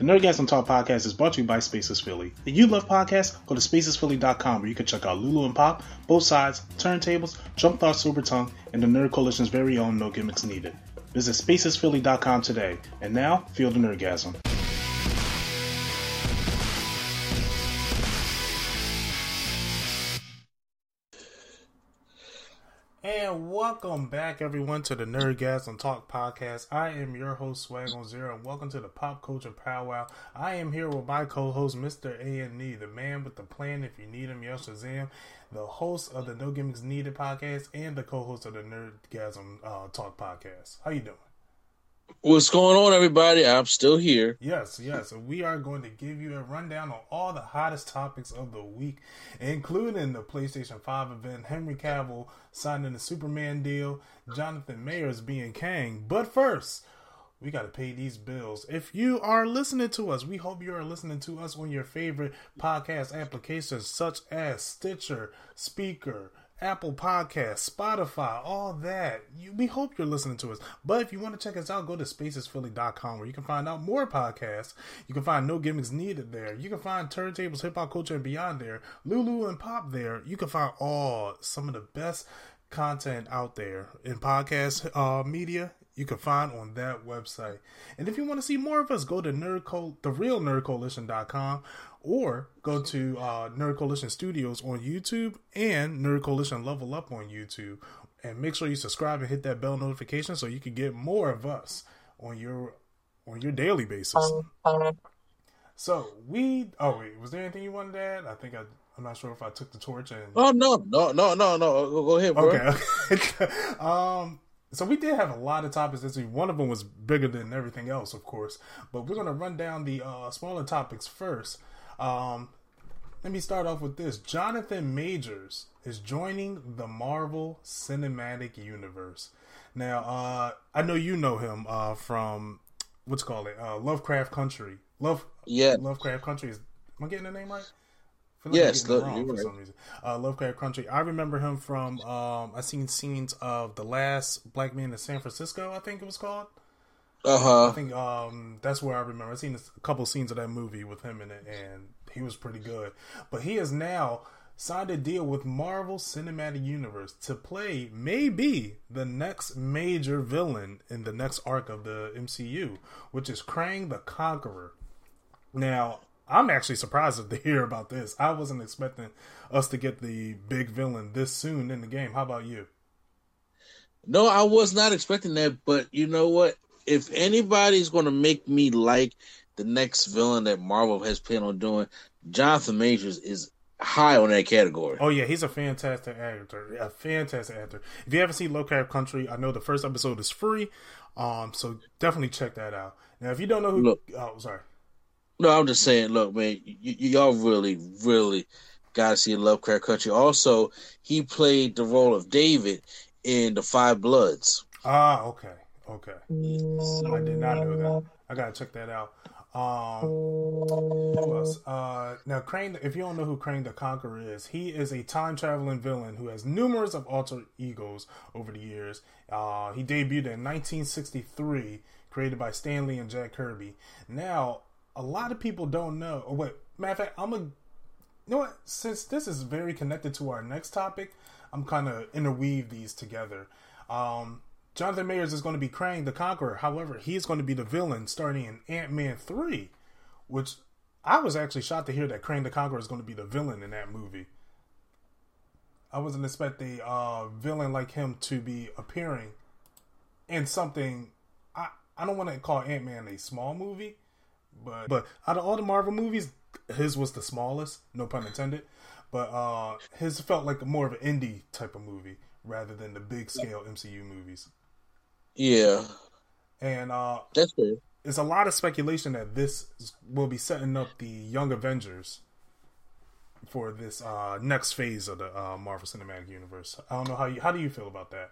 The Nerdgasm Talk podcast is brought to you by Spaces Philly. If you love podcasts, go to spacesphilly.com where you can check out Lulu and Pop, both sides, turntables, Jump Thought Super Tongue, and the Nerd Coalition's very own No Gimmicks Needed. Visit spacesphilly.com today. And now, feel the Nerdgasm. And welcome back, everyone, to the Nerdgasm Talk podcast. I am your host, Swag on Zero, and welcome to the Pop Culture Powwow. I am here with my co-host, Mr. A and E, the man with the plan. If you need him, yell Shazam, the host of the No Gimmicks Needed podcast, and the co-host of the Nerdgasm uh, Talk podcast. How you doing? What's going on, everybody? I'm still here. Yes, yes. We are going to give you a rundown on all the hottest topics of the week, including the PlayStation 5 event, Henry Cavill signing the Superman deal, Jonathan Majors being Kang. But first, we got to pay these bills. If you are listening to us, we hope you are listening to us on your favorite podcast applications such as Stitcher, Spreaker, Apple Podcasts, Spotify, all that. You, we hope you're listening to us. But if you want to check us out, go to spacesphilly.com where you can find out more podcasts. You can find No Gimmicks Needed there. You can find Turntables, Hip Hop Culture, and Beyond there. Lulu and Pop there. You can find all some of the best content out there in podcast uh, media you can find on that website. And if you want to see more of us, go to nerd Co- the real nerdcoalition.com or go to uh, Nerd Coalition Studios on YouTube and Nerd Coalition Level Up on YouTube. And make sure you subscribe and hit that bell notification so you can get more of us on your on your daily basis. So we oh wait, was there anything you wanted to add? I think I I'm not sure if I took the torch and Oh no, no, no, no, no. Go ahead, bro. Okay. okay. um so we did have a lot of topics this week. One of them was bigger than everything else, of course. But we're gonna run down the uh, smaller topics first. Um, let me start off with this. Jonathan Majors is joining the Marvel Cinematic Universe. Now, uh, I know you know him uh, from what's called it, uh, Lovecraft Country. Love, yeah, Lovecraft Country. Is am I getting the name right? Like yes, wrong for right. some reason. Uh, Lovecraft Country. I remember him from. Um, I seen scenes of the last Black Man in San Francisco. I think it was called. Uh huh. I think um, that's where I remember. I've seen a couple scenes of that movie with him in it, and he was pretty good. But he has now signed a deal with Marvel Cinematic Universe to play maybe the next major villain in the next arc of the MCU, which is Krang the Conqueror. Now, I'm actually surprised to hear about this. I wasn't expecting us to get the big villain this soon in the game. How about you? No, I was not expecting that, but you know what? If anybody's going to make me like the next villain that Marvel has planned on doing, Jonathan Majors is high on that category. Oh yeah, he's a fantastic actor. A fantastic actor. If you haven't seen Lovecraft Country, I know the first episode is free. Um, so definitely check that out. Now, if you don't know who, Look, oh sorry. No, I'm just saying, look, man, y- y- y'all really, really got to see Lovecraft Country. Also, he played the role of David in The Five Bloods. Ah, okay, okay. I did not know that. I gotta check that out. Um, who else? Uh, now, Crane. If you don't know who Crane the Conqueror is, he is a time traveling villain who has numerous of alter egos over the years. Uh, he debuted in 1963, created by Stan Lee and Jack Kirby. Now, a lot of people don't know. Oh, wait, matter of fact, I'm a. You know what? Since this is very connected to our next topic, I'm kind of interweave these together. Um, Jonathan Majors is going to be Krang the Conqueror. However, he's going to be the villain starting in Ant Man 3, which I was actually shocked to hear that Krang the Conqueror is going to be the villain in that movie. I wasn't expecting a villain like him to be appearing in something. I, I don't want to call Ant Man a small movie, but but out of all the Marvel movies, his was the smallest, no pun intended. But uh, his felt like more of an indie type of movie rather than the big scale MCU movies. Yeah. And uh That's fair. it's a lot of speculation that this will be setting up the Young Avengers for this uh, next phase of the uh, Marvel Cinematic Universe. I don't know how you how do you feel about that?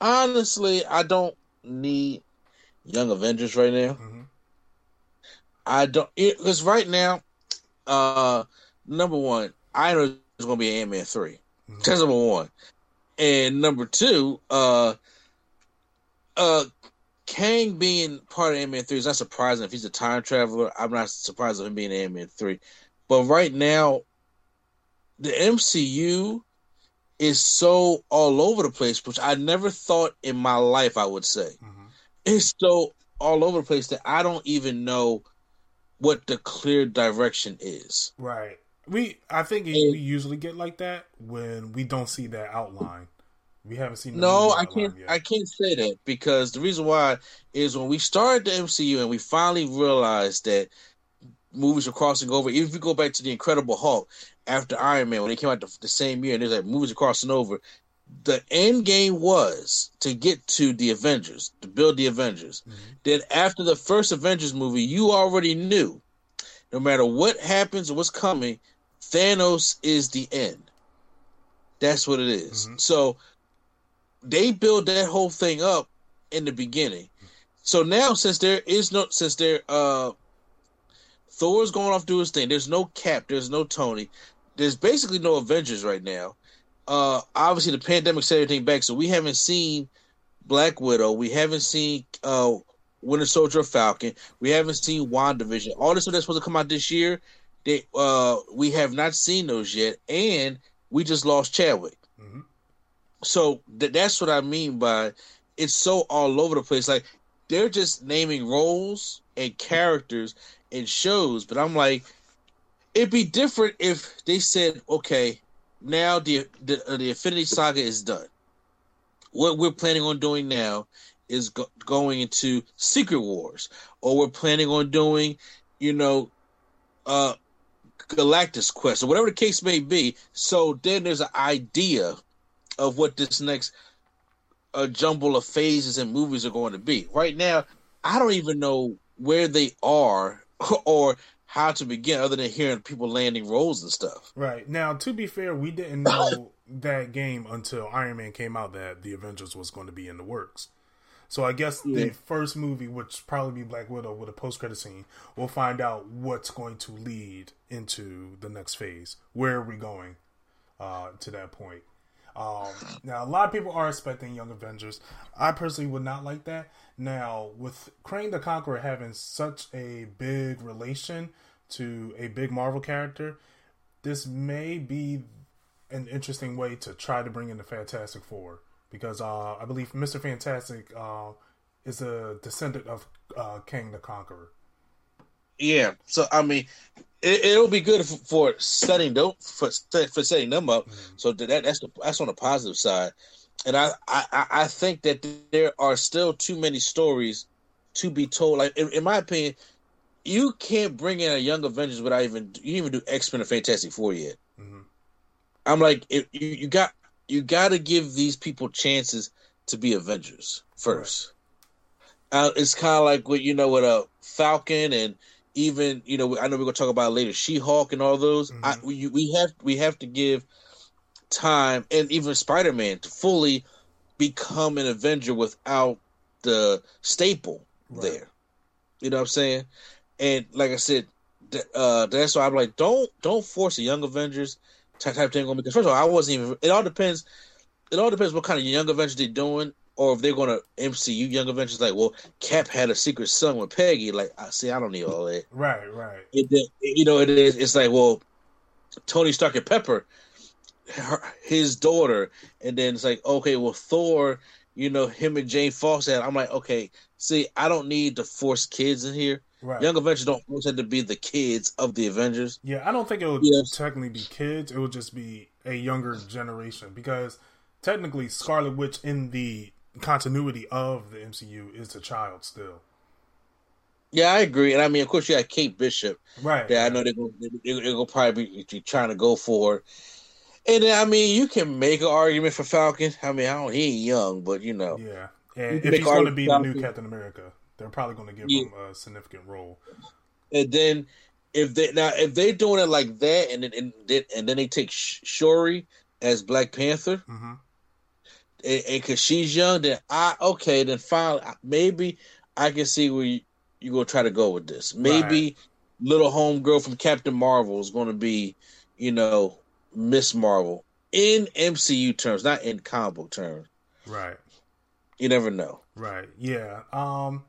Honestly, I don't need Young Avengers right now. Mhm. I don't because right now, uh, number one, I know it's going to be Ant Man 3 Mhm. That's number one, and number two, uh, uh, Kang being part of Ant Man three is not surprising. If he's a time traveler, I'm not surprised of him being Ant Man three. But right now, the MCU is so all over the place, which I never thought in my life I would say. Mhm. It's so all over the place that I don't even know what the clear direction is. Right. We I think And- we usually get like that when we don't see that outline. We haven't seen No, I can't. I can't say that because the reason why is when we started the MCU and we finally realized that movies were crossing over. Even if you go back to the Incredible Hulk after Iron Man when they came out the, the same year, and there's like movies are crossing over. The end game was to get to the Avengers, to build the Avengers. Mhm. Then after the first Avengers movie, you already knew, no matter what happens or what's coming, Thanos is the end. That's what it is. Mhm. So they build that whole thing up in the beginning. So now since there is no since there uh Thor's going off doing his thing, there's no Cap, there's no Tony, there's basically no Avengers right now. Uh obviously the pandemic set everything back, so we haven't seen Black Widow, we haven't seen uh Winter Soldier Falcon, we haven't seen WandaVision. All this stuff that's supposed to come out this year, they uh we have not seen those yet, and we just lost Chadwick Mhm. So th- that's what I mean by it's so all over the place. Like they're just naming roles and characters and shows, but I'm like, it'd be different if they said, okay, now the the, uh, the Infinity Saga is done. What we're planning on doing now is go- going into Secret Wars, or we're planning on doing, you know, uh, Galactus Quest, or whatever the case may be. So then there's an idea of what this next uh, jumble of phases and movies are going to be. Right now, I don't even know where they are or how to begin, other than hearing people landing roles and stuff. Right. Now, to be fair, we didn't know that game until Iron Man came out that the Avengers was going to be in the works. So I guess Yeah. the first movie, which probably be Black Widow with a post credit scene, we'll find out what's going to lead into the next phase. Where are we going uh, to that point? Um, now, a lot of people are expecting Young Avengers. I personally would not like that. Now, with Crane the Conqueror having such a big relation to a big Marvel character, this may be an interesting way to try to bring in the Fantastic Four because uh, I believe Mister Fantastic uh, is a descendant of uh, King the Conqueror. Yeah, so I mean, it, it'll be good for, setting them for for setting them up. So that that's the, that's on the positive side, and I, I I- think that there are still too many stories to be told. Like in, in my opinion, you can't bring in a Young Avengers without even you even do X Men or Fantastic Four yet. Mhm. I'm like, if you, you got you got to give these people chances to be Avengers first. Uh, it's kind of like what you know with a Falcon and even you know I know we're gonna talk about it later She Hulk and all those. I, Mhm. we we have we have to give time and even Spider Man to fully become an Avenger without the staple Right. there. You know what I'm saying? And like I said, uh, that's why I'm like, don't don't force a Young Avengers type type thing on me. Because first of all, I wasn't even. It all depends. It all depends what kind of Young Avengers they're doing, or if they're going to MCU Young Avengers. Like, well, Cap had a secret son with Peggy. Like, I see, I don't need all that. Right, right. It, it- you know, it is. It's like, well, Tony Stark and Pepper, her, his daughter, and then it's like, okay, well, Thor, you know, him and Jane Foster. I'm like, okay, see, I don't need to force kids in here. Right. Young Avengers don't always have to be the kids of the Avengers. Yeah, I don't think it would Yes. technically be kids. It would just be a younger generation because technically Scarlet Witch in the continuity of the MCU is a child still. Yeah, I agree, and I mean, of course, you got Kate Bishop. Right. that I know they're gonna, they're, gonna probably be trying to go for. And then, I mean, you can make an argument for Falcon. I mean, I don't, he ain't young, but you know, Yeah. And if he's going to be the new Captain America. they're probably going to give Yeah. him a significant role. And then if they now if they're doing it like that, and then and then, and then they take Sh- Shuri as Black Panther, hmm and because she's young, then I okay, then finally Maybe I can see where you, you gonna try to go with this. Maybe little homegirl from Captain Marvel is gonna be, you know, Miss Marvel in MCU terms, not in comic book terms. Right. You never know. Right. Yeah. Um,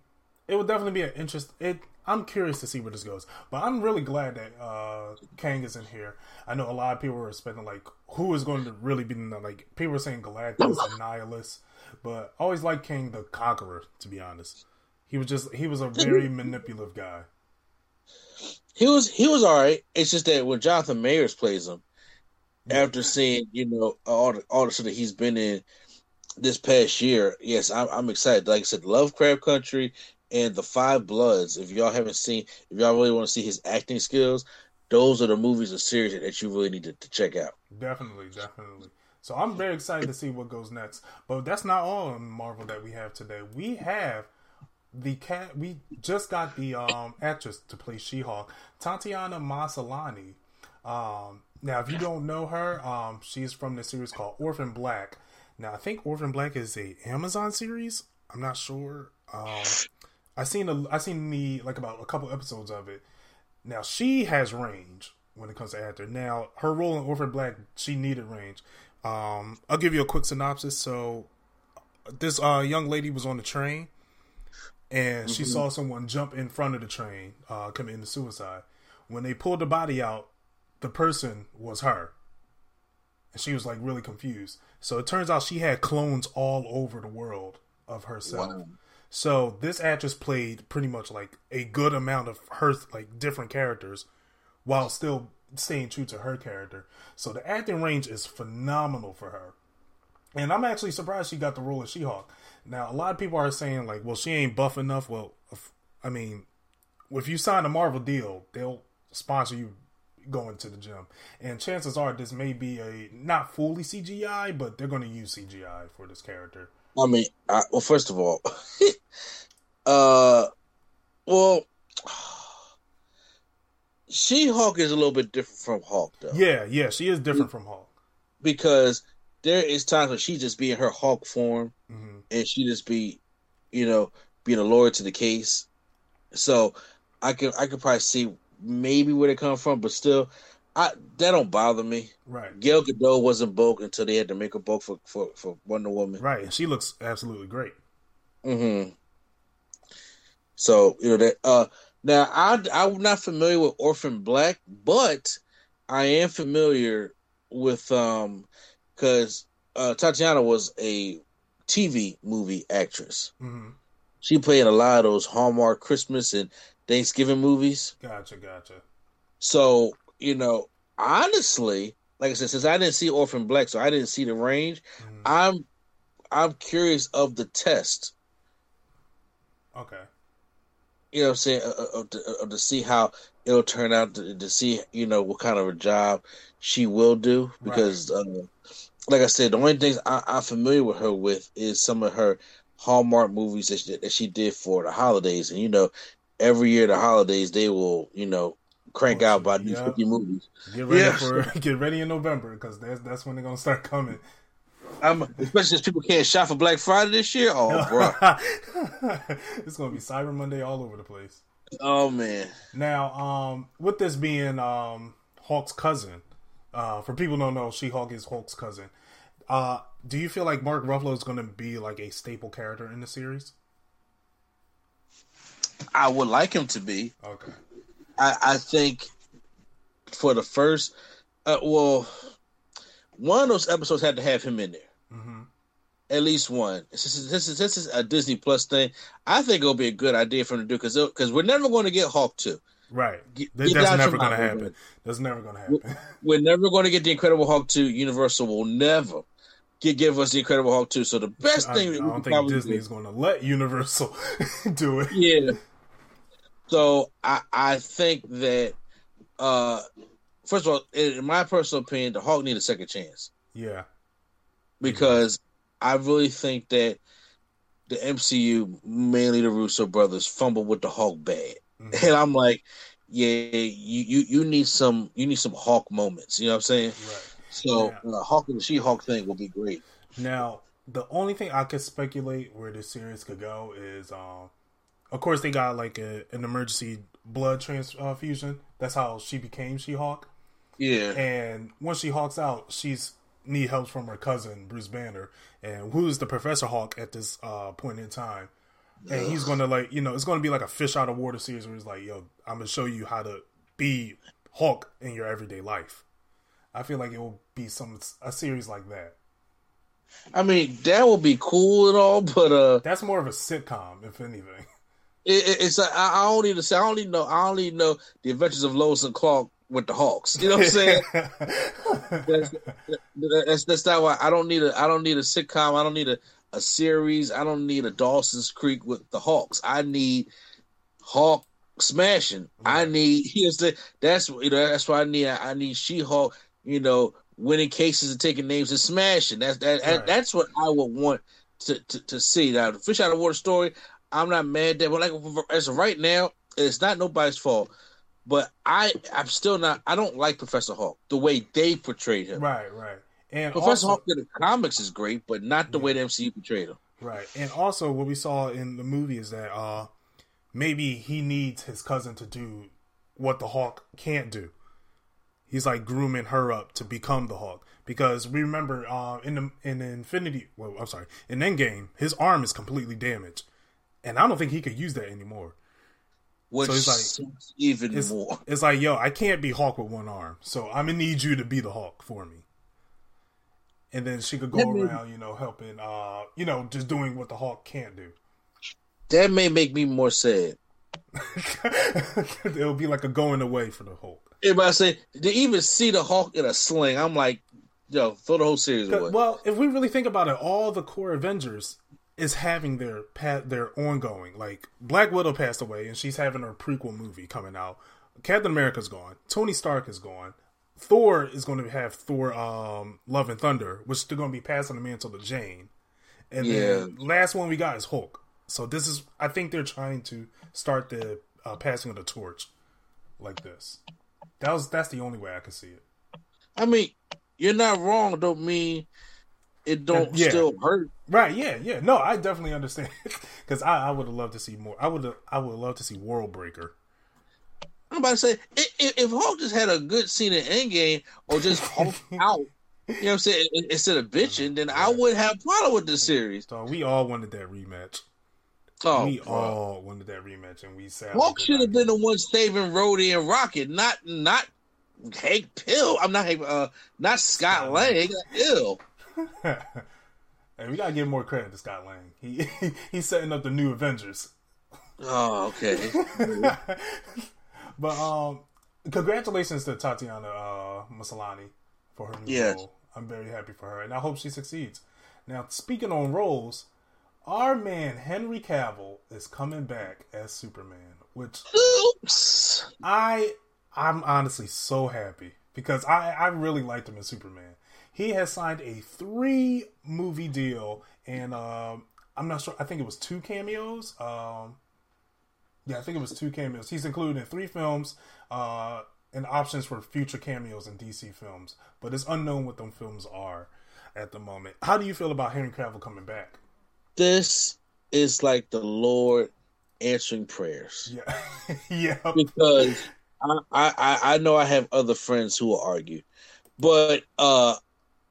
it would definitely be an interest. It. I'm curious to see where this goes, but I'm really glad that uh Kang is in here. I know a lot of people were expecting like who is going to really be in the like people were saying Galactus and Nihilus, but I always liked Kang the Conqueror. To be honest, he was just he was a very manipulative guy. He was he was all right. It's just that when Jonathan Majors plays him, after seeing you know all the all the shit that he's been in this past year, yes, I'm, I'm excited. Like I said, Lovecraft Country and The Five Bloods. If y'all haven't seen, if y'all really want to see his acting skills, those are the movies or series that you really need to, to check out. Definitely, definitely. So I'm very excited to see what goes next. But that's not all in Marvel that we have today. We have the cat. We just got the um, actress to play She-Hulk, Tatiana Maslany. Um, now, if you don't know her, um, she's from the series called Orphan Black. Now, I think Orphan Black is a Amazon series. I'm not sure. Um, I seen a, I seen the like about a couple episodes of it. Now she has range when it comes to actor. Now her role in Orphan Black, she needed range. Um, I'll give you a quick synopsis. So this uh, young lady was on the train, and she saw someone jump in front of the train, uh, committing suicide. When they pulled the body out, the person was her, and she was like really confused. So it turns out she had clones all over the world of herself. Wow. So this actress played pretty much like a good amount of her like different characters while still staying true to her character. So the acting range is phenomenal for her. And I'm actually surprised she got the role of She-Hulk. Now, a lot of people are saying like, well, she ain't buff enough. Well, if, I mean, if you sign a Marvel deal, they'll sponsor you going to the gym. And chances are this may be a not fully CGI, but they're going to use CGI for this character. I mean, I, well, first of all, uh, well, She Hulk is a little bit different from Hulk, though. Yeah, yeah, she is different from Hulk. because there is times when she just be in her Hulk form hmm and she just be, you know, being a lawyer to the case. So I can I could probably see maybe where they come from, but still, I that don't bother me. Right. Gal Gadot wasn't Bulk until they had to make her Bulk for for, for Wonder Woman. Right, and she looks absolutely great. hmm So you know that. Uh, now I I'm not familiar with Orphan Black, but I am familiar with um because uh, Tatiana was a TV movie actress. hmm She played a lot of those Hallmark Christmas and Thanksgiving movies. Gotcha, gotcha. So you know, honestly, like I said, since I didn't see Orphan Black, so I didn't see the range. Mhm. I'm I'm curious of the test. Okay. you know what I'm saying, uh, uh, uh, to, uh, to see how it'll turn out, to, to see, you know, what kind of a job she will do. Because, uh, like I said, the only things I, I'm familiar with her with is some of her Hallmark movies that she, that she did for the holidays. And, you know, every year, the holidays, they will, you know, crank Oh, out about these yeah. 50 movies. Get ready Yeah. for get ready in November because that's that's when they're gonna start coming. I'm, especially since people can't shop for Black Friday this year. Oh, bro. it's gonna be Cyber Monday all over the place. oh, man. Now, um, with this being um Hulk's cousin, uh, for people who don't know, She Hulk is Hulk's cousin. Uh, do you feel like Mark Ruffalo is gonna be like a staple character in the series? I would like him to be. Okay. I, I think for the first, uh, well, one of those episodes had to have him in there. hmm At least one. This is this is this is a Disney Plus thing. I think it'll be a good idea for him to do because because we're never going to get Hulk two. Right. Get- That- get that's never gonna happen. That's never gonna happen. We're never going to get the Incredible Hulk two. Universal will never get give us the Incredible Hulk two. So the best I, thing I that we don't think Disney is gonna let Universal do it. Yeah. So I I think that uh first of all, in my personal opinion, the Hulk need a second chance. Yeah. because I really think that the MCU, mainly the Russo brothers, fumble with the Hulk bad, mm-hmm. and I'm like, yeah, you, you you need some you need some Hulk moments. You know what I'm saying? Right. So yeah. uh, Hulk and the She Hulk thing will be great. Now, the only thing I could speculate where this series could go is, um, of course, they got like a, an emergency blood transfusion. That's how she became She Hulk. Yeah. And once she Hulks out, she's need help from her cousin Bruce Banner, and who's the Professor Hulk at this uh, point in time. And he's gonna like you know it's gonna be like a fish out of water series where he's like, yo, I'm gonna show you how to be Hulk in your everyday life. I feel like it will be some a series like that. I mean, that would be cool and all, but uh, that's more of a sitcom, if anything. It, it's I, I don't to say I don't know I don't know the Adventures of Lois and Clark with the Hulks. You know what I'm saying? that's, that's, that's not why I don't need a I don't need a sitcom. I don't need a, a series. I don't need a Dawson's Creek with the Hulks. I need Hulk smashing. I need here's the that's you know that's why I need I need She Hulk. You know winning cases and taking names and smashing. That's that, right. that's what I would want to, to, to see. Now the fish out of water story. I'm not mad that, but like as of right now, it's not nobody's fault. But I, I'm still not. I don't like Professor Hulk the way they portrayed him. Right, right. And Professor also, Hulk in the comics is great, but not the yeah. way the MCU portrayed him. Right, and also what we saw in the movie is that uh maybe he needs his cousin to do what the Hulk can't do. He's like grooming her up to become the Hulk because we remember uh, in the in the Infinity, well, I'm sorry, in Endgame, his arm is completely damaged, and I don't think he could use that anymore. Which so it's like even it's, more. It's like, yo, I can't be Hulk with one arm, so I'm gonna need you to be the Hulk for me. And then she could go around, you know, helping, uh, you know, just doing what the Hulk can't do. That may make me more sad. It'll be like a going away for the Hulk. Everybody say to even see the Hulk in a sling, I'm like, yo, throw the whole series away. Well, if we really think about it, all the core Avengers is having their pat their ongoing. Like Black Widow passed away, and she's having her prequel movie coming out. Captain America's gone. Tony Stark is gone. Thor is going to have Thor, um, Love and Thunder, which they're going to be passing the mantle to Jane. And yeah. then last one we got is Hulk. So this is, I think they're trying to start the uh, passing of the torch like this. That was that's the only way I can see it. I mean, you're not wrong. Don't mean it don't yeah. still hurt. Right? Yeah, yeah. No, I definitely understand because I, I would have loved to see more. I would I would love to see World Breaker. I'm about to say if, if Hulk just had a good scene in Endgame or just Hulk out, you know what I'm saying, instead of bitching, then I would have a problem with the series. So we all wanted that rematch. Oh, we bro. all wanted that rematch, and we said Hulk should have been the one saving Rhodey and Rocket, not not Hank Pym. I'm not Hank, uh, not Scott Lang. Ill. and we gotta give more credit to Scott Lang. He he's setting up the new Avengers. Oh, okay. but um, congratulations to Tatiana uh, Maslany for her new yes. role. I'm very happy for her, and I hope she succeeds. Now, speaking on roles, our man Henry Cavill is coming back as Superman, which Oops. I I'm honestly so happy because I I really liked him as Superman. He has signed a three movie deal, and um, I'm not sure. I think it was two cameos. Um, yeah, I think it was two cameos. He's included in three films uh, and options for future cameos in DC films, but it's unknown what them films are at the moment. How do you feel about Henry Cavill coming back? this is like the Lord answering prayers. Yeah, yeah. Because I, I I know I have other friends who will argue, but uh,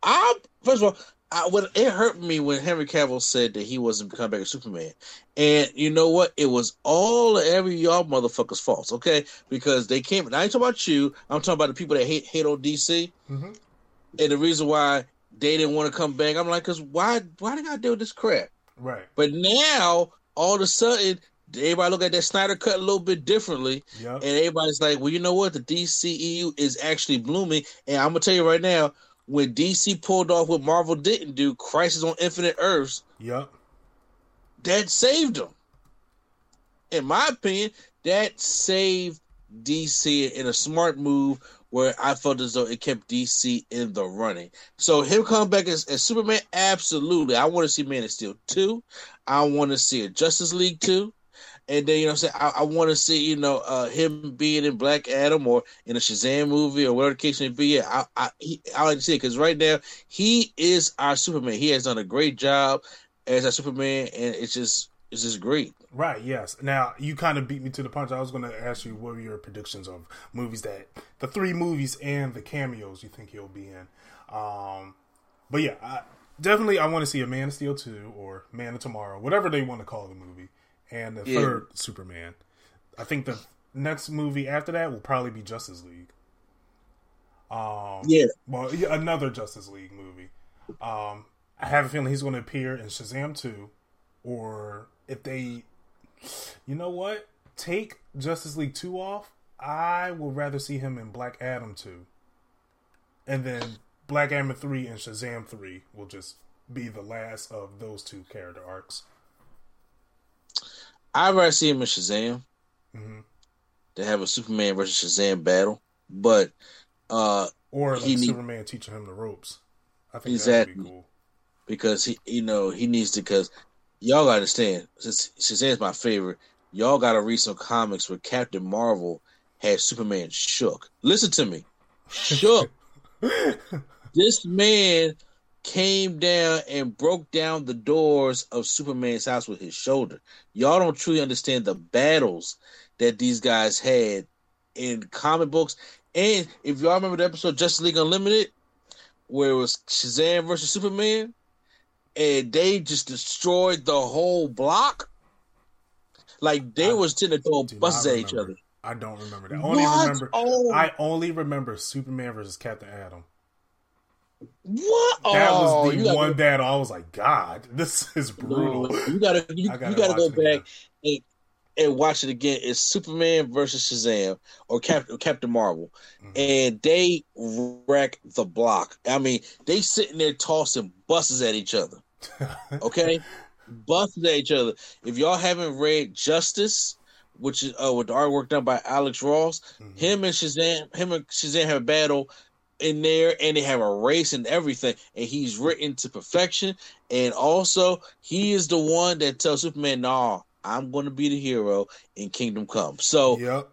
I first of all. I, when it hurt me when Henry Cavill said that he wasn't coming back as Superman, and you know what? It was all every y'all motherfuckers' faults, okay? Because they came. I ain't talking about you. I'm talking about the people that hate hate on DC, mm-hmm. and the reason why they didn't want to come back. I'm like, cause why? Why gotta deal with this crap? Right. But now, all of a sudden, everybody look at that Snyder cut a little bit differently, yep. and everybody's like, "Well, you know what? The DCEU is actually blooming." And I'm gonna tell you right now, when DC pulled off what Marvel didn't do, Crisis on Infinite Earths, yep, that saved them. In my opinion, that saved DC in a smart move where I felt as though it kept DC in the running. So him coming back as, as Superman, absolutely. I want to see Man of Steel 2. I want to see a Justice League two. And then you know, I'm saying I, I want to see you know uh, him being in Black Adam or in a Shazam movie or whatever the case may be. Yeah, I I, he, I like to see it because right now he is our Superman. He has done a great job as our Superman, and it's just it's just great. Right. Yes. Now you kind of beat me to the punch. I was going to ask you what were your predictions of movies that the three movies and the cameos you think he'll be in. Um, but yeah, I, definitely I want to see a Man of Steel two or Man of Tomorrow, whatever they want to call the movie, and the Yeah. third Superman. I think the next movie after that will probably be Justice League. Um, Yeah, well, another Justice League movie. Um, I have a feeling he's going to appear in Shazam 2, or if they, you know what, take Justice League 2 off, I would rather see him in Black Adam 2. And then Black Adam 3 and Shazam 3 will just be the last of those two character arcs. I'd rather see him in Shazam Mhm. to have a Superman versus Shazam battle, but uh, Or like He need- Superman teaching him the ropes. I think that would be cool. because he you know he needs to because y'all gotta understand since Shazam's my favorite y'all gotta read some comics where Captain Marvel had Superman shook listen to me shook this man came down and broke down the doors of Superman's house with his shoulder y'all don't truly understand the battles that these guys had in comic books and if y'all remember the episode Justice League Unlimited where it was Shazam versus Superman and they just destroyed the whole block. Like they I was sitting to throwing Do not buses at each other. I don't remember that. I only What? remember. Oh. I only remember Superman versus Captain Atom. What? That oh, was the gotta, one battle. I was like, God, this is brutal. You gotta, you, gotta gotta go back and, and watch it again. It's Superman versus Shazam or Captain Captain Marvel, Mm-hmm. and they wreck the block. I mean, they sitting there tossing buses at each other. Okay, buses at each other. If y'all haven't read Justice, which is uh, with the artwork done by Alex Ross, Mm-hmm. him and Shazam, him and Shazam have a battle in there, and they have a race and everything, and he's written to perfection. And also, he is the one that tells Superman, "Nah, I'm going to be the hero in Kingdom Come." So Yep.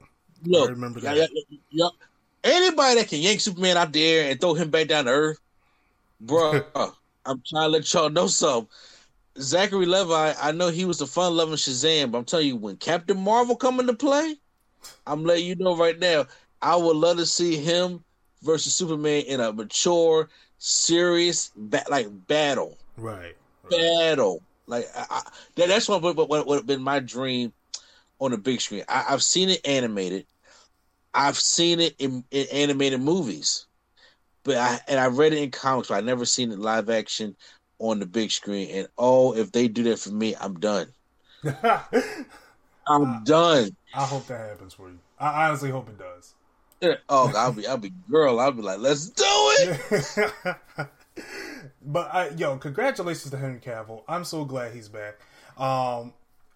look, I remember yeah, that. yeah, yeah. anybody that can yank Superman out there and throw him back down to Earth, bro, I'm trying to let y'all know something. Zachary Levi, I know he was the fun loving Shazam, but I'm telling you, when Captain Marvel come into play, I'm letting you know right now, I would love to see him versus Superman in a mature, serious, ba- like battle, Right. right. battle. Like I, I, that, that's what what what would have been my dream on the big screen. I, I've seen it animated. I've seen it in, in animated movies, but I and I read it in comics, but I never seen it live action on the big screen. And oh, if they do that for me, I'm done. I'm done. I hope that happens for you. I honestly hope it does. Oh, I'll be, I'll be girl. I'll be like, let's do it. but I, yo, congratulations to Henry Cavill. I'm so glad he's back. Um,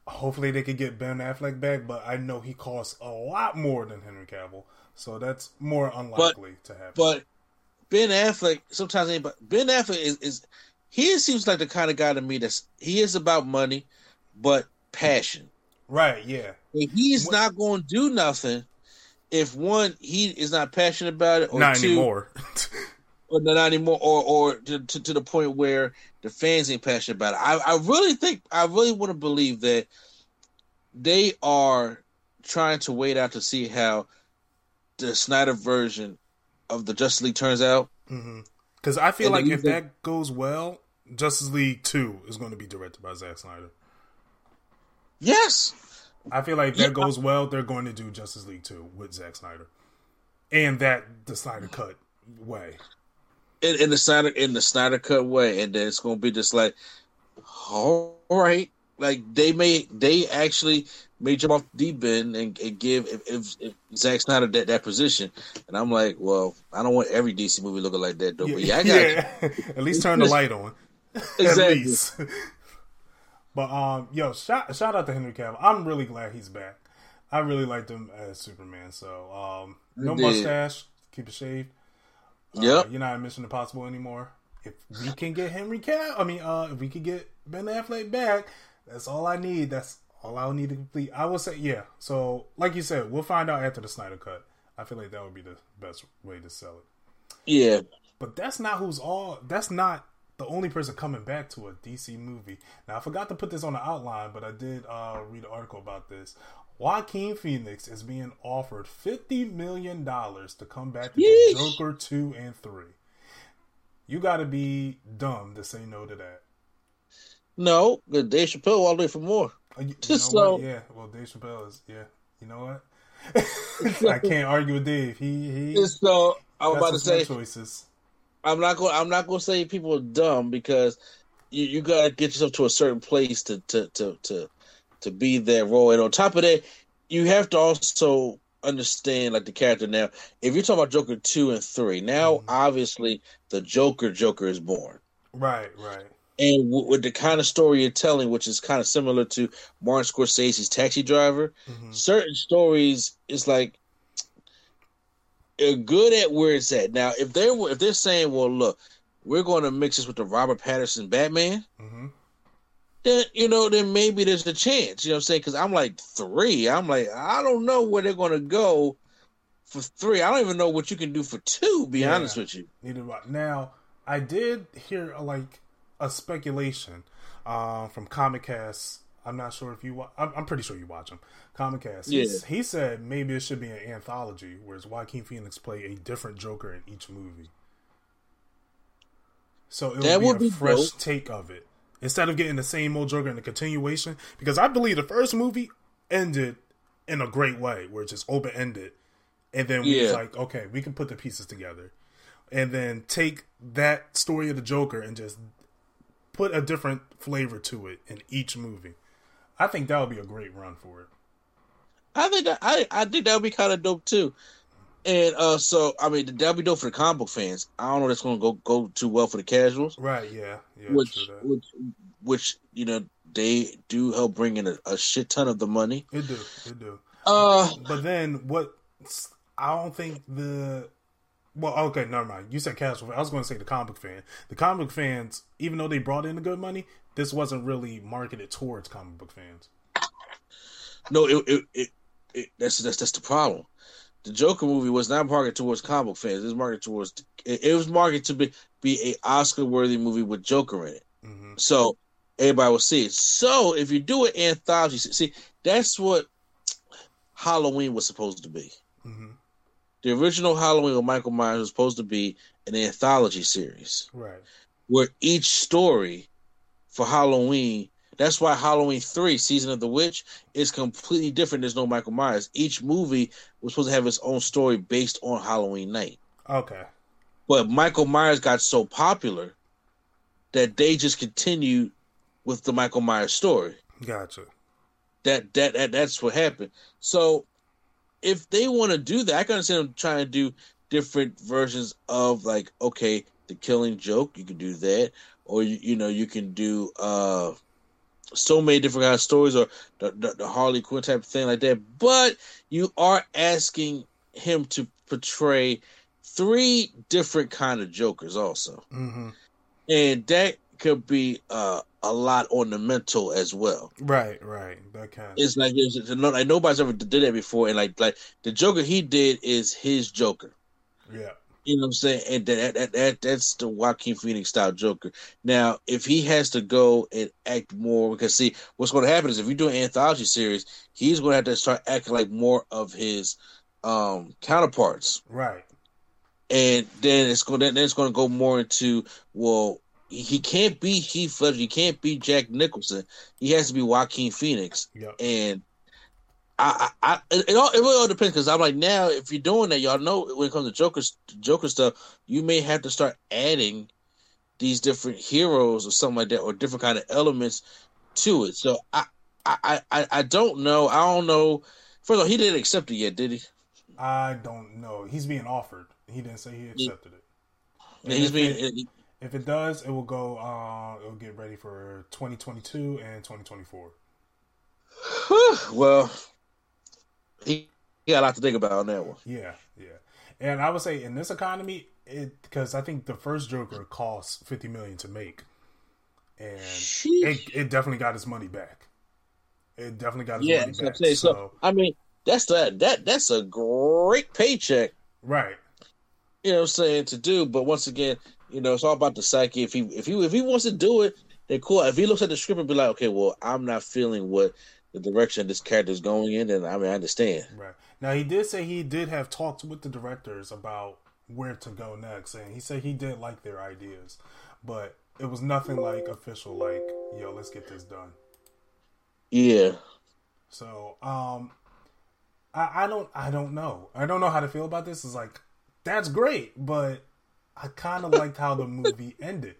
hopefully they could get Ben Affleck back, but I know he costs a lot more than Henry Cavill, so that's more unlikely to happen. But Ben Affleck, sometimes. But Ben Affleck is, is he seems like the kind of guy to me that's he is about money, but passion. right? Yeah. And he's not going to do nothing if one he is not passionate about it, or Not two, anymore. or not anymore, or or to, to, to the point where the fans ain't passionate about it. I, I really think I really want to believe that they are trying to wait out to see how the Snyder version of the Justice League turns out. Mm-hmm. Because I feel And like if that goes well, Justice League Two is going to be directed by Zack Snyder. Yes, I feel like if Yeah. that goes well, they're going to do Justice League Two with Zack Snyder, and that the Snyder cut way. in, in the Snyder in the Snyder cut way, and then it's gonna be just like, all right, like they may they actually may jump off the deep end and, and give if, if, if Zack Snyder that, that position, and I'm like, well, I don't want every DC movie looking like that though, but yeah, I got you. At least turn the light on. At exactly. But um, yo, shout shout out to Henry Cavill. I'm really glad he's back. I really liked him as Superman. So um, no did. mustache, keep it shaved. Uh, Yep. You're not Mission Impossible anymore. If we can get Henry Cavill, I mean, uh, if we could get Ben Affleck back, That's all I need. That's all I'll need to complete. I will say, yeah. So, like you said, we'll find out after the Snyder cut. I feel like that would be the best way to sell it. Yeah, But that's not who's all. That's not the only person coming back to a DC movie. Now, I forgot to put this on the outline, but I did uh, read an article about this. Joaquin Phoenix is being offered fifty million dollars to come back to Yeesh. Joker two and three. You got to be dumb to say no to that. no, good Dave Chappelle all the way for more. Uh, you, you Just so- what? Yeah, well, Dave Chappelle is. Yeah, you know what? I can't argue with Dave. He he. So I was about to say, choices. I'm not going. I'm not going to say people are dumb because you, you got to get yourself to a certain place to to to to to be that role. And on top of that, you have to also understand like the character. Now, if you're talking about Joker two and three, now Mm-hmm. obviously the Joker Joker is born. Right, right. And w- with the kind of story you're telling, which is kind of similar to Martin Scorsese's Taxi Driver, Mhm. certain stories is like good at where it's at. Now, if they were, if they're saying, "Well, look, we're going to mix this with the Robert Pattinson Batman," hmm then you know, then maybe there's a chance. You know what I'm saying? Because I'm like three. I'm like, I don't know where they're going to go for three. I don't even know what you can do for two. Be Yeah. honest with you. Neither do I. Now, I did hear like a speculation uh, from Comic Cast. I'm not sure if you. Wa- I'm, I'm pretty sure you watch him. Comic Cast. He's- He said maybe it should be an anthology, whereas Joaquin Phoenix play a different Joker in each movie. So it That would would be a be fresh dope. take of it instead of getting the same old Joker in the continuation. Because I believe the first movie ended in a great way, where it's just open ended, and then we was like, okay, we can put the pieces together and then take that story of the Joker and just put a different flavor to it in each movie. I think that would be a great run for it. I think that, I I think that would be kind of dope too. And uh, so I mean, that'd be dope for the comic book fans. I don't know if that's going to go go too well for the casuals. Right? Yeah. Yeah. which which which you know they do help bring in a, a shit ton of the money. It do. It do. Uh, But then what? I don't think the. Well, okay, never mind. You said casual. I was going to say the comic fan. The comic fans, even though they brought in the good money, this wasn't really marketed towards comic book fans. no, it, it, it, it that's that's that's the problem. The Joker movie was not marketed towards comic book fans. It was marketed towards it, it was marketed to be be a Oscar worthy movie with Joker in it. hmm So everybody will see it. So if you do an anthology, see that's what Halloween was supposed to be. hmm The original Halloween with Michael Myers was supposed to be an anthology series. Right. where each story for Halloween. That's why Halloween three, Season of the Witch, is completely different. There's no Michael Myers. Each movie was supposed to have its own story based on Halloween night. Okay. But Michael Myers got so popular that they just continued with the Michael Myers story. Gotcha. That that, that that's what happened. So if they want to do that, I can understand them trying to do different versions of like, okay, the killing joke, you can do that. Or you, you know, you can do uh so many different kind of stories or the, the, the Harley Quinn type of thing like that. But you are asking him to portray three different kind of jokers also. hmm And that could be uh a lot on the mental as well. Right. Right. That kind. Of, It's like there's no, like nobody's ever did that before, and like like the Joker he did is his Joker. yeah. You know what I'm saying? And that, that that that's the Joaquin Phoenix style Joker. Now, if he has to go and act more, because see, what's going to happen is if you do an anthology series, he's going to have to start acting like more of his um counterparts, Right. and then it's going then it's going to go more into well. He can't be Heath Ledger. He can't be Jack Nicholson. He has to be Joaquin Phoenix Yep. and I, I, I it all it really all depends because I'm like now if you're doing that, y'all know when it comes to Joker Joker stuff, you may have to start adding these different heroes or something like that or different kind of elements to it. So I, I, I, I don't know. I don't know. First of all, he didn't accept it yet, did he? I don't know. He's being offered. He didn't say he accepted it. Yeah, he's being. it- If it does, it will go. Uh, it will get ready for 2022 and 2024. well, he, he got a lot to think about on that one. Yeah, yeah. And I would say in this economy, it because I think the first Joker cost 50 million to make, and Sheesh. it, it definitely got his money back. It definitely got his Yeah, money that's what I'm back. So, So I mean, that's that that that's a great paycheck. right, You know what I'm saying to do, but once again, you know, it's all about the psyche. If he if he if he wants to do it, then cool. If he looks at the script and be like, okay, well, I'm not feeling what the direction this character is going in, then I mean, I understand. right. Now he did say he did have talks with the directors about where to go next, and he said he did like their ideas, but it was nothing like official. Like, yo, let's get this done. Yeah, So, um, I, I don't, I don't know. I don't know how to feel about this. Is like that's great, but I kind of liked how the movie ended.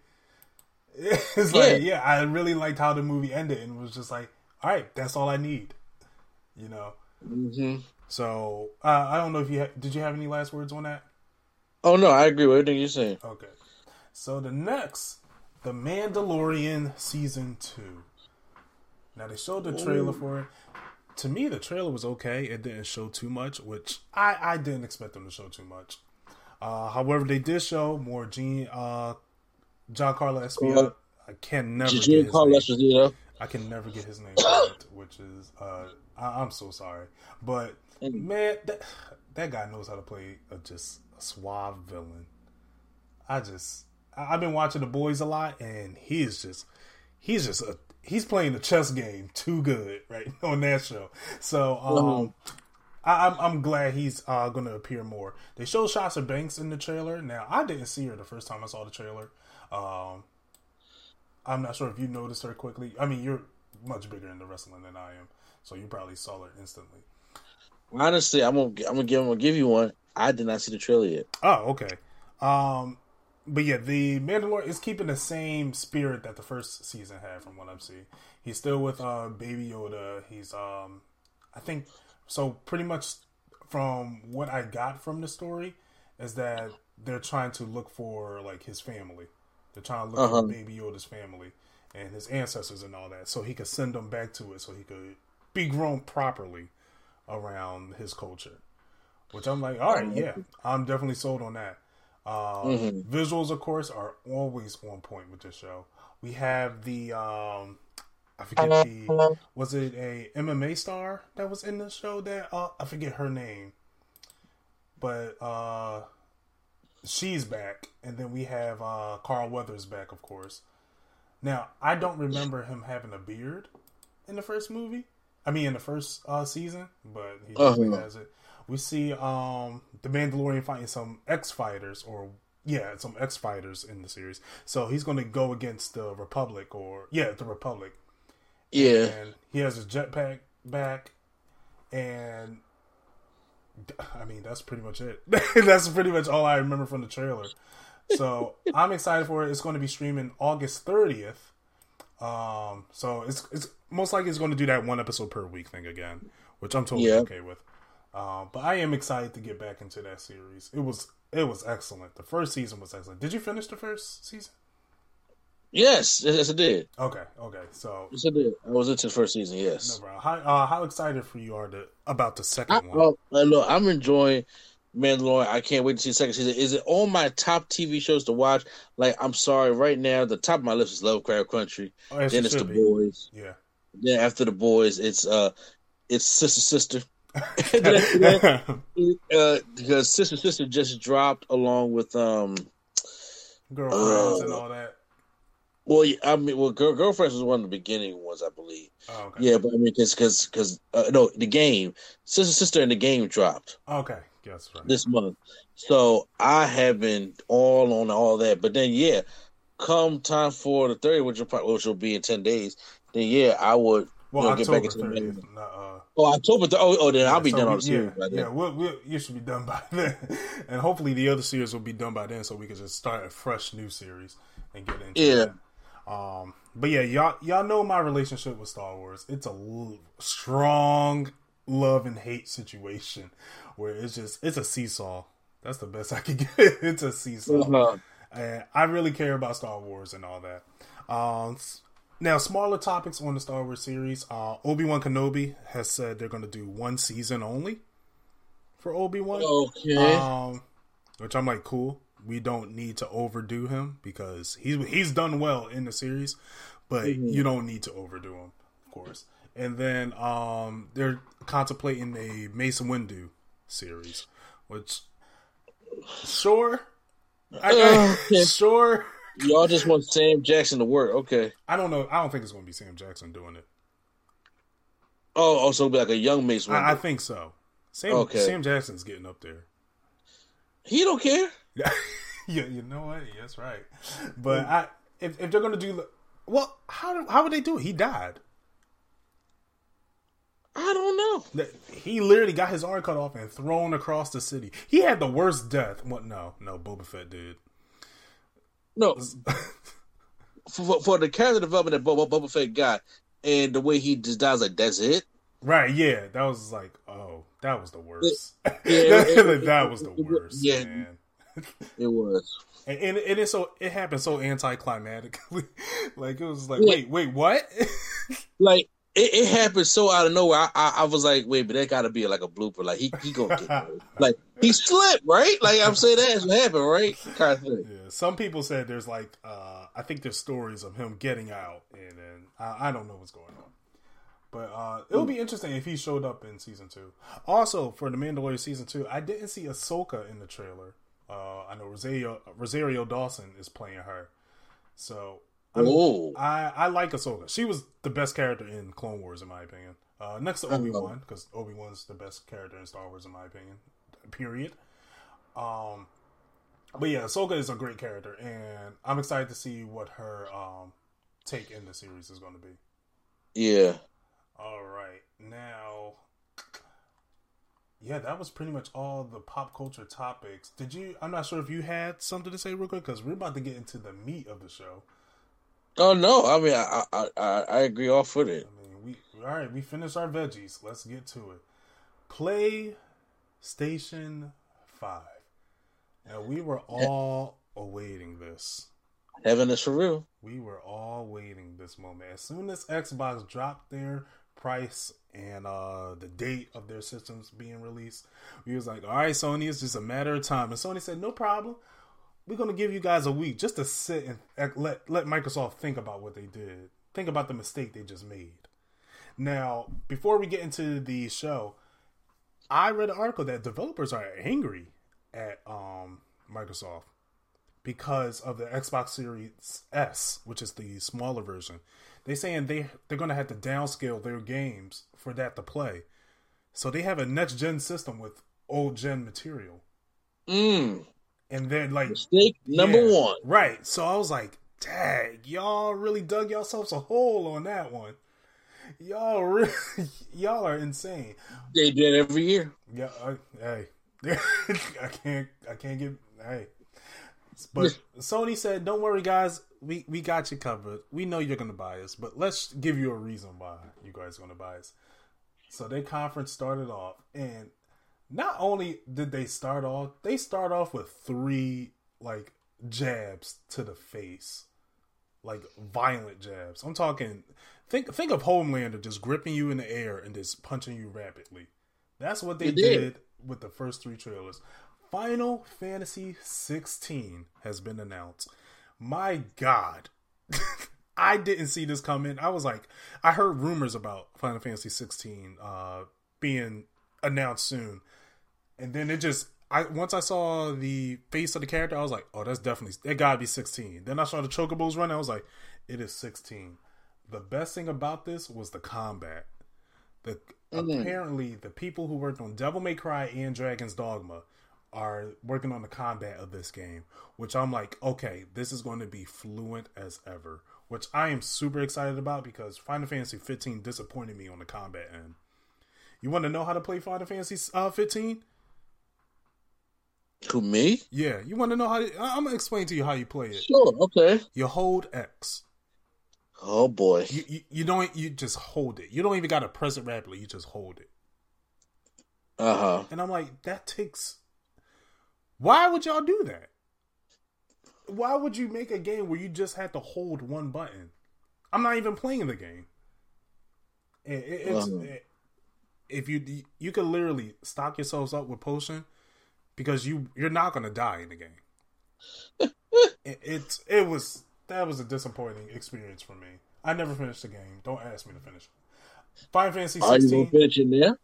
It's like, yeah, I really liked how the movie ended, and was just like, all right, that's all I need, you know. hmm So, uh, I don't know if you ha- did. You have any last words on that? Oh no, I agree with everything you're saying. Okay. So the next, The Mandalorian season two. Now they showed the trailer for it. To me, the trailer was okay. It didn't show too much, which I I didn't expect them to show too much. Uh, however, they did show more Gene uh, Giancarlo Esposito. I can never get Gene his Carlo name. Esposito. I can never get his name which is uh, I, I'm so sorry, but man, that, that guy knows how to play a just a suave villain. I just I, I've been watching the boys a lot, and he is just he's just a he's playing the chess game too good right on that show. So um, I, I'm I'm glad he's uh, going to appear more. They show shots of Banks in the trailer. Now I didn't see her the first time I saw the trailer. Um, I'm not sure if you noticed her quickly. I mean, you're much bigger into wrestling than I am, so you probably saw her instantly. Honestly, I'm gonna I'm gonna give I'm gonna give you one. I did not see the trailer yet. Oh, okay. Um, but yeah, the Mandalorian is keeping the same spirit that the first season had, from what I'm seeing. He's still with uh Baby Yoda. He's um, I think so. Pretty much from what I got from the story is that they're trying to look for like his family. They're trying to look Uh-huh. for Baby Yoda's family and his ancestors and all that, so he could send them back to it, so he could be grown properly around his culture. Which I'm like, all right, yeah, I'm definitely sold on that. Uh, Visuals, of course, are always on point with this show. We have the um, I forget the was it a MMA star that was in the show that uh, I forget her name, but uh, she's back, and then we have uh, Carl Weathers back, of course. Now I don't remember him having a beard in the first movie. I mean, in the first uh, season, but he definitely Uh-huh. has it. We see um, the Mandalorian fighting some X fighters, or yeah, some X fighters in the series. So he's going to go against the Republic, or yeah, the Republic, Yeah, and he has his jetpack back, and I mean that's pretty much it. that's pretty much all I remember from the trailer. So I'm excited for it. It's going to be streaming August 30th. Um, so it's it's most likely it's going to do that one episode per week thing again, which I'm totally Yeah. okay with. Um, but I am excited to get back into that series. It was it was excellent. The first season was excellent. Did you finish the first season? Yes, yes, I did. Okay, okay. So Yes, I did. I was into the first season. no, Yes. bro. How uh, how excited for you are to about the second I, one? well, uh, look, I'm enjoying Mandalorian. I can't wait to see the second season. Is it on my top TV shows to watch? Like, I'm sorry, right now the top of my list is Lovecraft Country. Oh, yes, then it it's The be. Boys. Yeah. Then after The Boys, it's uh, it's Sister Sister. Uh, because Sister Sister just dropped along with um. Girlfriends Uh, and all that. Well, yeah, I mean, well, Girl, Girlfriends was one of the beginning ones, I believe. Oh, okay. Yeah, but I mean, because because because uh, no, the game Sister Sister and the game dropped. Okay. Yes, right. this month. So I have been all on all that. But then yeah, come time for the third, which will probably which will be in ten days, then yeah, I would well, you know, get back into the thirtieth. main- Uh, Oh October th- oh, oh then I'll be so done we- on the series yeah, by then. yeah. We'll, we'll, you should be done by then, and hopefully the other series will be done by then, so we can just start a fresh new series and get into Yeah. that. Um, but yeah, y'all y'all know my relationship with Star Wars. It's a l- strong love and hate situation where it's just it's a seesaw. That's the best I can get. it's a seesaw. And I really care about Star Wars and all that. Um, now, smaller topics on the Star Wars series. Uh, Obi Wan Kenobi has said they're going to do one season only for Obi Wan. Okay. Um, which I'm like, cool. We don't need to overdo him because he's he's done well in the series, but Mm-hmm. you don't need to overdo him, of course. And then um, they're contemplating a Mace Windu series, which sure, I, sure. Y'all just want Sam Jackson to work. Okay. I don't know. I don't think it's going to be Sam Jackson doing it. Oh, also be like a young Mace Windu. I, I think so. Sam Okay. Sam Jackson's getting up there. he don't care. Yeah, yeah, you know what? That's right. But I, if if they're gonna do, well, how how would they do it? He died. I don't know. He literally got his arm cut off and thrown across the city. He had the worst death. What? No, no, Boba Fett did. No. for, for, for the character development that Boba, Boba Fett got and the way he just dies, like, that's it? Right? Yeah, that was like, oh, that was the worst. Yeah, it- it- that was the worst. yeah. man. It was. And, and, and it's so it happened so anticlimactically. like it was like, Yeah. wait, wait, what? Like, it, it happened so out of nowhere. I, I, I was like, wait, but that got to be like a blooper. Like, he, he gonna get Like, he slipped, right? Like, I'm saying that's what happened, right? Kind of thing. Yeah, some people said there's like uh I think there's stories of him getting out and then I, I don't know what's going on. But uh it'll be interesting if he showed up in season two. Also, for the Mandalorian season two, I didn't see Ahsoka in the trailer. Uh I know Rosario Rosario Dawson is playing her. So. I, I like Ahsoka. She was the best character in Clone Wars, in my opinion. Uh, next to. Obi Wan, because Obi Wan's the best character in Star Wars, in my opinion. Period. Um, but yeah, Ahsoka is a great character, and I'm excited to see what her um take in the series is going to be. Yeah. All right, now, yeah, that was pretty much all the pop culture topics. Did you? I'm not sure if you had something to say real quick because we're about to get into the meat of the show. Oh, no. I mean, I, I, I, I agree off with it. I mean, we all right. We finished our veggies. Let's get to it. Play Station Five. Now we were all awaiting this. Heaven is for real. We were all waiting this moment. As soon as Xbox dropped their price and uh the date of their systems being released, we was like, "All right, Sony, it's just a matter of time." And Sony said, "No problem. We're gonna give you guys a week just to sit and let let Microsoft think about what they did. Think about the mistake they just made." Now, before we get into the show, I read an article that developers are angry at um Microsoft because of the Xbox Series S, which is the smaller version. They saying they they're gonna have to downscale their games for that to play. So they have a next gen system with old gen material. Mm. And then like Mistake number yeah, one. Right. So I was like, dang, y'all really dug yourselves a hole on that one. Y'all really y'all are insane. They did every year. Yeah, I, hey, I can't, I can't get, hey. But Sony said, "Don't worry, guys. We we got you covered. We know you're gonna buy us, but let's give you a reason why you guys are gonna buy us." So their conference started off, and not only did they start off, they start off with three like jabs to the face, like violent jabs. I'm talking. Think think of Homelander just gripping you in the air and just punching you rapidly. That's what they did. did with the first three trailers. Final Fantasy 16 has been announced. My God. I didn't see this coming. I was like, I heard rumors about Final Fantasy 16 uh, being announced soon. And then it just, I once I saw the face of the character, I was like, oh, that's definitely, it gotta be 16. Then I saw the chocobos running, I was like, it is 16. The best thing about this was the combat. The apparently the people who worked on Devil May Cry and Dragon's Dogma are working on the combat of this game, which I'm like, okay, this is going to be fluent as ever, which I am super excited about because Final Fantasy 15 disappointed me on the combat end. You want to know how to play Final Fantasy uh, 15? Who me? Yeah, you want to know how? To, I'm gonna explain to you how you play it. Sure. Okay. You hold X. Oh boy. You, you you don't you just hold it. You don't even got to press it rapidly. You just hold it. Uh huh. And I'm like, that takes. Why would y'all do that? Why would you make a game where you just had to hold one button? I'm not even playing the game. It, it, it's, Uh-huh. it- if you you could literally stock yourselves up with potion because you you're not gonna die in the game. it, it's it was that was a disappointing experience for me. I never finished the game. Don't ask me to finish it. Final Fantasy 16, Are you gonna finish it there?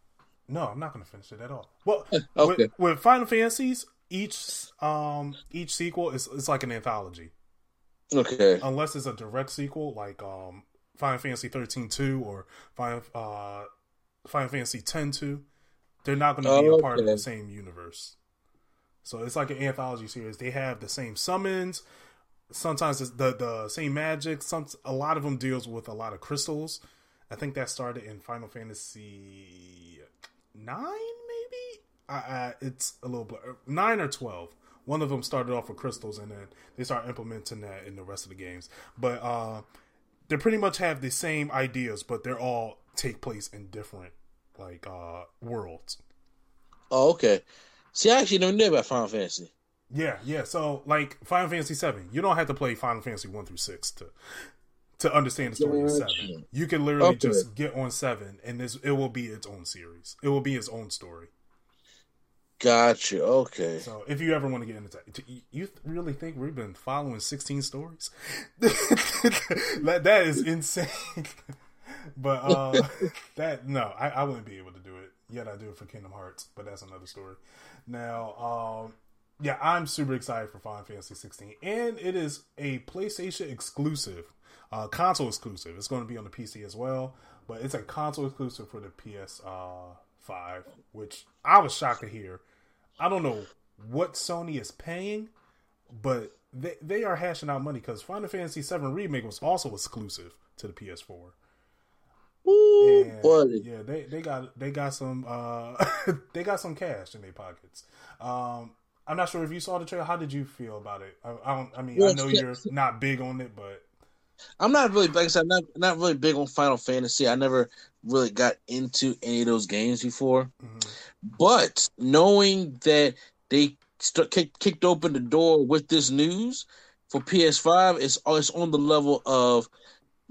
No, I'm not going to finish it at all. Well, Okay. with, with Final Fantasies, each um each sequel is it's like an anthology. Okay. Unless it's a direct sequel like um Final Fantasy 13 2 or Final uh Final Fantasy 10 2, they're not going to be a part of the same universe. So it's like an anthology series. They have the same summons, sometimes it's the the same magic. Some a lot of them deals with a lot of crystals. I think that started in Final Fantasy nine, maybe. I, it's a little blur. nine or twelve. One of them started off with crystals, and then they start implementing that in the rest of the games. But uh, they pretty much have the same ideas, but they're all take place in different like uh worlds. Oh, okay. See, I actually never knew about Final Fantasy. Yeah, yeah. So like Final Fantasy seven, you don't have to play Final Fantasy one through six to to understand the story of seven. You can literally Okay. just get on seven, and this it will be its own series. It will be its own story. Gotcha. Okay. So if you ever want to get into that, you- you really think we've been following sixteen stories? that that is insane. but uh that no, I, I wouldn't be able to do it. Yet I do it for Kingdom Hearts, but that's another story. Now, um yeah, I'm super excited for Final Fantasy 16, and it is a PlayStation exclusive, uh, console exclusive. It's going to be on the PC as well, but it's a console exclusive for the PS uh, 5, which I was shocked to hear. I don't know what Sony is paying, but they they are hashing out money because Final Fantasy 7 remake was also exclusive to the PS4. Ooh, And, buddy. yeah, they they got they got some uh they got some cash in their pockets. Um I'm not sure if you saw the trailer. How did you feel about it? I, I don't. I mean, I know you're not big on it, but I'm not really, like I said, I'm not not really big on Final Fantasy. I never really got into any of those games before. Mm-hmm. But knowing that they st- kick, kicked open the door with this news for PS5, it's oh, it's on the level of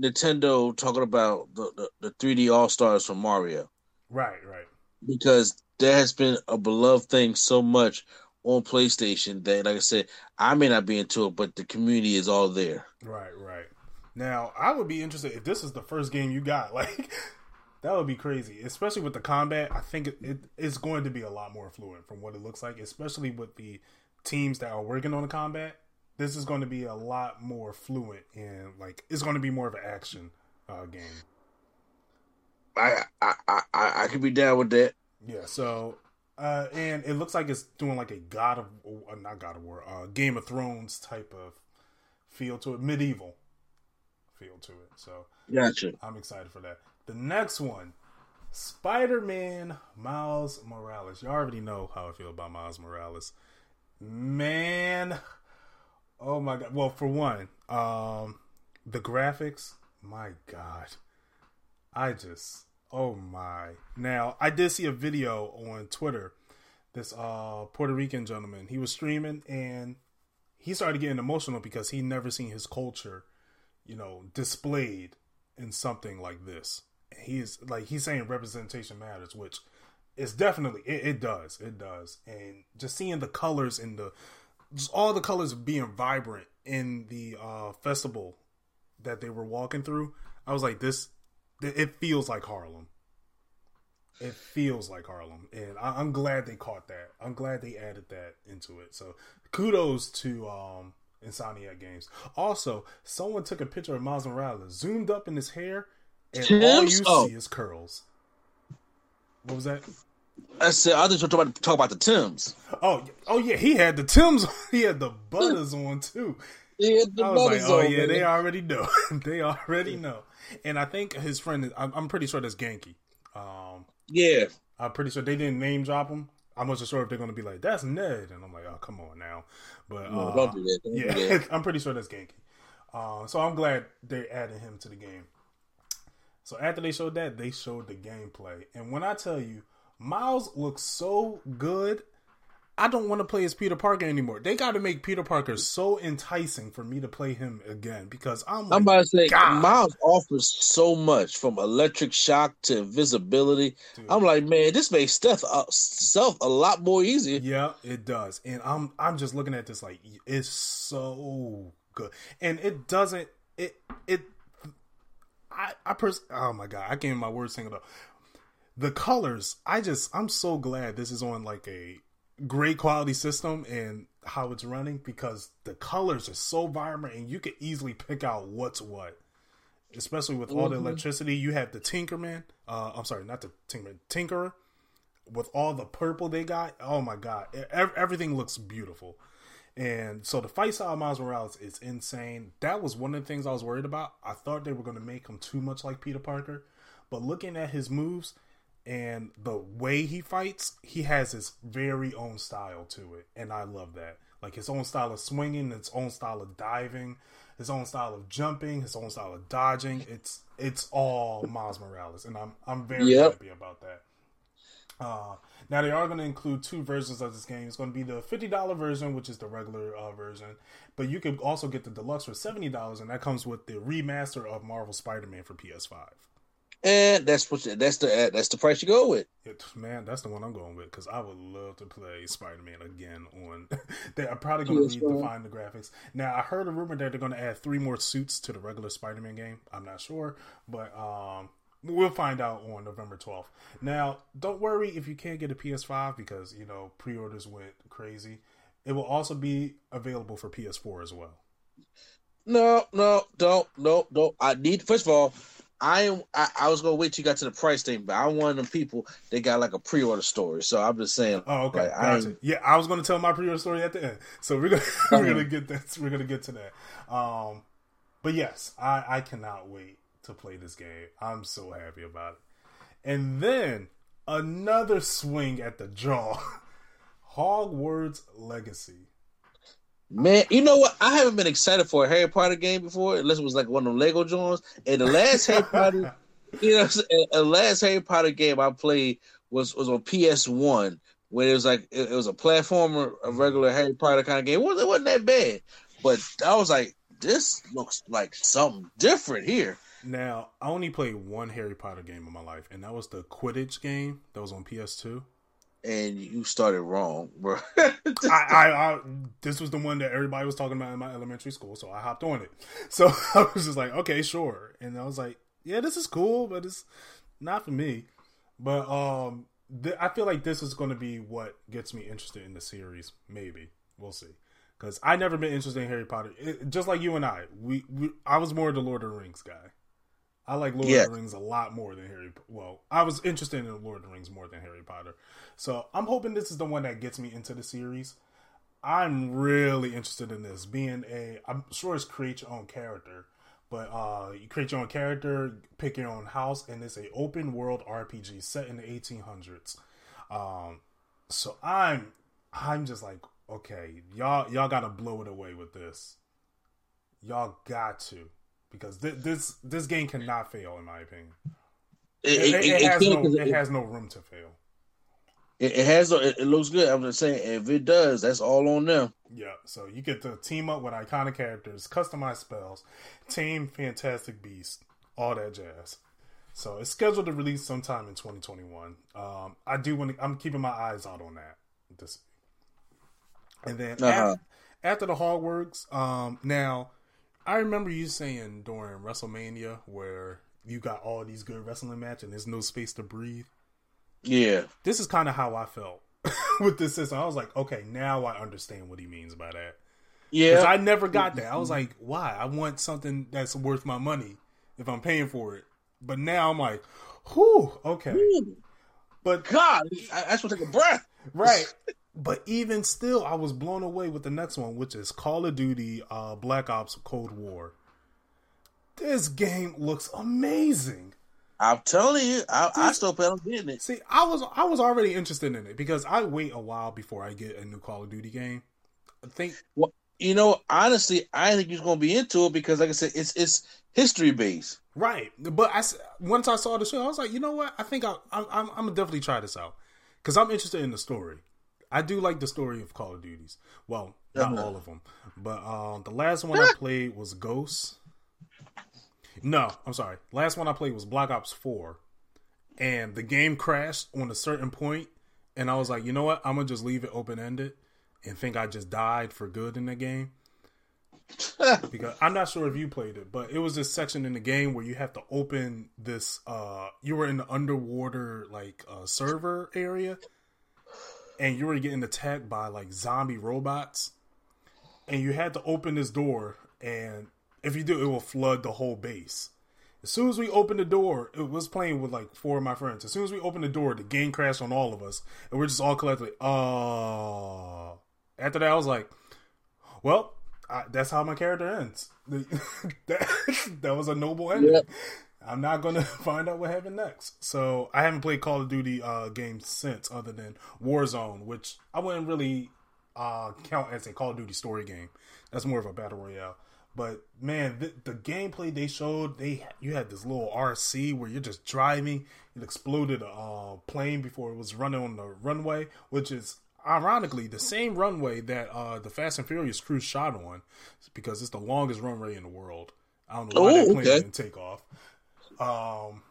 Nintendo talking about the, the, the 3D All Stars from Mario right, right. because that has been a beloved thing so much on PlayStation that, like I said, I may not be into it, but the community is all there. Right, right. Now, I would be interested if this is the first game you got. Like, that would be crazy, especially with the combat. I think it, it it's going to be a lot more fluent from what it looks like, especially with the teams that are working on the combat. This is going to be a lot more fluent and like it's going to be more of an action uh, game. I I, I I could be down with that. Yeah. So, uh, and it looks like it's doing like a God of uh, not God of War, uh, Game of Thrones type of feel to it, medieval feel to it. So Gotcha. I'm excited for that. The next one, Spider Man Miles Morales. You already know how I feel about Miles Morales. Man, oh my god. Well, for one, um, the graphics, my god. I just, oh my. Now, I did see a video on Twitter. This uh Puerto Rican gentleman, he was streaming and he started getting emotional because he never seen his culture, you know, displayed in something like this. He's like he's saying representation matters, which is definitely it, it does, it does, and just seeing the colors in the just all the colors being vibrant in the uh festival that they were walking through, I was like, this, it feels like Harlem. It feels like Harlem, and I, I'm glad they caught that. I'm glad they added that into it. So kudos to um Insomniac Games. Also, someone took a picture of Miles Morales, zoomed up in his hair, and all you Oh. see is curls. What was that? I said I just want to talk about, the Tims. Oh, oh yeah, he had the Tims. He had the butters on too. Yeah, the I was like, butters oh on, yeah, man. they already know. they already know. And I think his friend, I'm, I'm pretty sure that's Ganke. Um, Yeah, I'm pretty sure they didn't name drop him. I wasn't sure if they're going to be like, that's Ned. And I'm like, oh, come on now. But no, uh, do do yeah. I'm pretty sure that's Ganke. Uh, so I'm glad they added him to the game. So after they showed that, they showed the gameplay. And when I tell you, Miles looks so good, I don't want to play as Peter Parker anymore. They got to make Peter Parker so enticing for me to play him again because I'm. I'm about to say God. Miles offers so much from electric shock to invisibility. I'm like, man, this makes stuff uh, stealth a lot more easier. Yeah, it does, and I'm I'm just looking at this like it's so good, and it doesn't it it. I I pers- oh my god, I can't even my words single up. The colors, I just I'm so glad this is on like a great quality system and how it's running because the colors are so vibrant and you can easily pick out what's what. Especially with all the electricity, you have the Tinkerman. Uh, I'm sorry, not the Tinkerman, Tinkerer. With all the purple they got, oh my god, everything looks beautiful. And so the fight style of Miles Morales is insane. That was one of the things I was worried about. I thought they were going to make him too much like Peter Parker, but looking at his moves and the way he fights, he has his very own style to it, and I love that. Like his own style of swinging, his own style of diving, his own style of jumping, his own style of dodging. It's it's all Miles Morales, and I'm I'm very Yep. happy about that. Uh, now they are going to include two versions of this game. It's going to be the fifty dollar version, which is the regular uh, version, but you can also get the deluxe for seventy dollars, and that comes with the remaster of Marvel Spider Man for PS5. And that's what that's the that's the price you go with. It, man, that's the one I'm going with because I would love to play Spider Man again. On they are probably going to PS5. redefine the graphics. Now I heard a rumor that they're going to add three more suits to the regular Spider Man game. I'm not sure, but um, we'll find out on November 12th. Now, don't worry if you can't get a PS5 because you know pre-orders went crazy. It will also be available for PS4 as well. No, no, don't, no, don't. I need first of all, I am. I, I was gonna wait till you got to the price thing, but I'm one of them people that got like a pre-order story. So I'm just saying. Oh, okay, like, I gotcha. ain't- Yeah, I was going to tell my pre-order story at the end, so we're gonna we're gonna get that. We're gonna get to that. Um, but yes, I I cannot wait to play this game. I'm so happy about it. And then another swing at the jaw, Hogwarts Legacy. Man, you know what? I haven't been excited for a Harry Potter game before, unless it was like one of them Lego joints. And the last Harry Potter, you know, what I'm saying? the last Harry Potter game I played was was on PS One, where it was like it, it was a platformer, a regular Harry Potter kind of game. It wasn't, it wasn't that bad, but I was like, this looks like something different here. Now, I only played one Harry Potter game in my life, and that was the Quidditch game that was on PS2. And you started wrong, bro. I, I, I this was the one that everybody was talking about in my elementary school, so I hopped on it. So I was just like, okay, sure, and I was like, yeah, this is cool, but it's not for me. But um, th- I feel like this is going to be what gets me interested in the series. Maybe we'll see, because I never been interested in Harry Potter. It, just like you and I, we, we I was more the Lord of the Rings guy. I like Lord Yeah. of the Rings a lot more than Harry. Well, I was interested in Lord of the Rings more than Harry Potter. So I'm hoping this is the one that gets me into the series. I'm really interested in this. Being a, I'm sure it's create your own character, but uh, you create your own character, pick your own house, and it's a open world RPG set in the 1800s. Um, so I'm, I'm just like, okay, y'all, y'all gotta blow it away with this. Y'all got to because thi- this this game cannot fail in my opinion. It, It, it- it has no it has no room to fail. it- it has. It, looks good. I'm just saying, if it does, that's all on them. Yeah, so you get to team up with iconic characters, customize spells, team Fantastic beasts, all that jazz. So it's scheduled to release sometime in 2021. Um, I do want. I'm keeping my eyes out on that. This, and then Uh-huh. af- after the Hogwarts, um, now I remember you saying during WrestleMania where you got all these good wrestling matches and there's no space to breathe Yeah. this is kind of how I felt with this system. I was like, okay, now I understand what he means by that. Yeah. Because I never got mm-hmm. that. I was like, why? I want something that's worth my money if I'm paying for it. But now I'm like, whew, okay. But God, I, I just want to take a breath. right. But even still, I was blown away with the next one, which is Call of Duty uh, Black Ops Cold War. This game looks amazing. I'm telling you, I, I still plan on getting it. See, I was I was already interested in it because I wait a while before I get a new Call of Duty game. I think Well, you know, honestly, I think you're going to be into it because, like I said, it's it's history based. right, but I once I saw the show, I was like, you know what? I think I, I, I'm I'm gonna definitely try this out because I'm interested in the story. I do like the story of Call of Duties. Well, not uh-huh. all of them, but um, the last one I played was Ghosts. No, I'm sorry. Last one I played was Black Ops Four, and the game crashed on a certain point, and I was like, you know what? I'm gonna just leave it open ended, and think I just died for good in the game. because I'm not sure if you played it, but it was this section in the game where you have to open this. uh You were in the underwater like uh, server area, and you were getting attacked by like zombie robots, and you had to open this door, and if you do, it will flood the whole base. As soon as we opened the door, it was playing with like four of my friends. As soon as we opened the door, the game crashed on all of us, and we're just all collectively, oh. After that, I was like, well, I, that's how my character ends. that, that was a noble ending. Yep. I'm not gonna find out what happened next. So I haven't played Call of Duty uh, games since, other than Warzone, which I wouldn't really uh, count as a Call of Duty story game. That's more of a battle royale. But man, the, the, gameplay they showed, they you had this little RC where you're just driving. It exploded a uh, plane before it was running on the runway, which is ironically the same runway that uh, the Fast and Furious crew shot on, because it's the longest runway in the world. I don't know why oh, that plane okay. didn't take off. Um,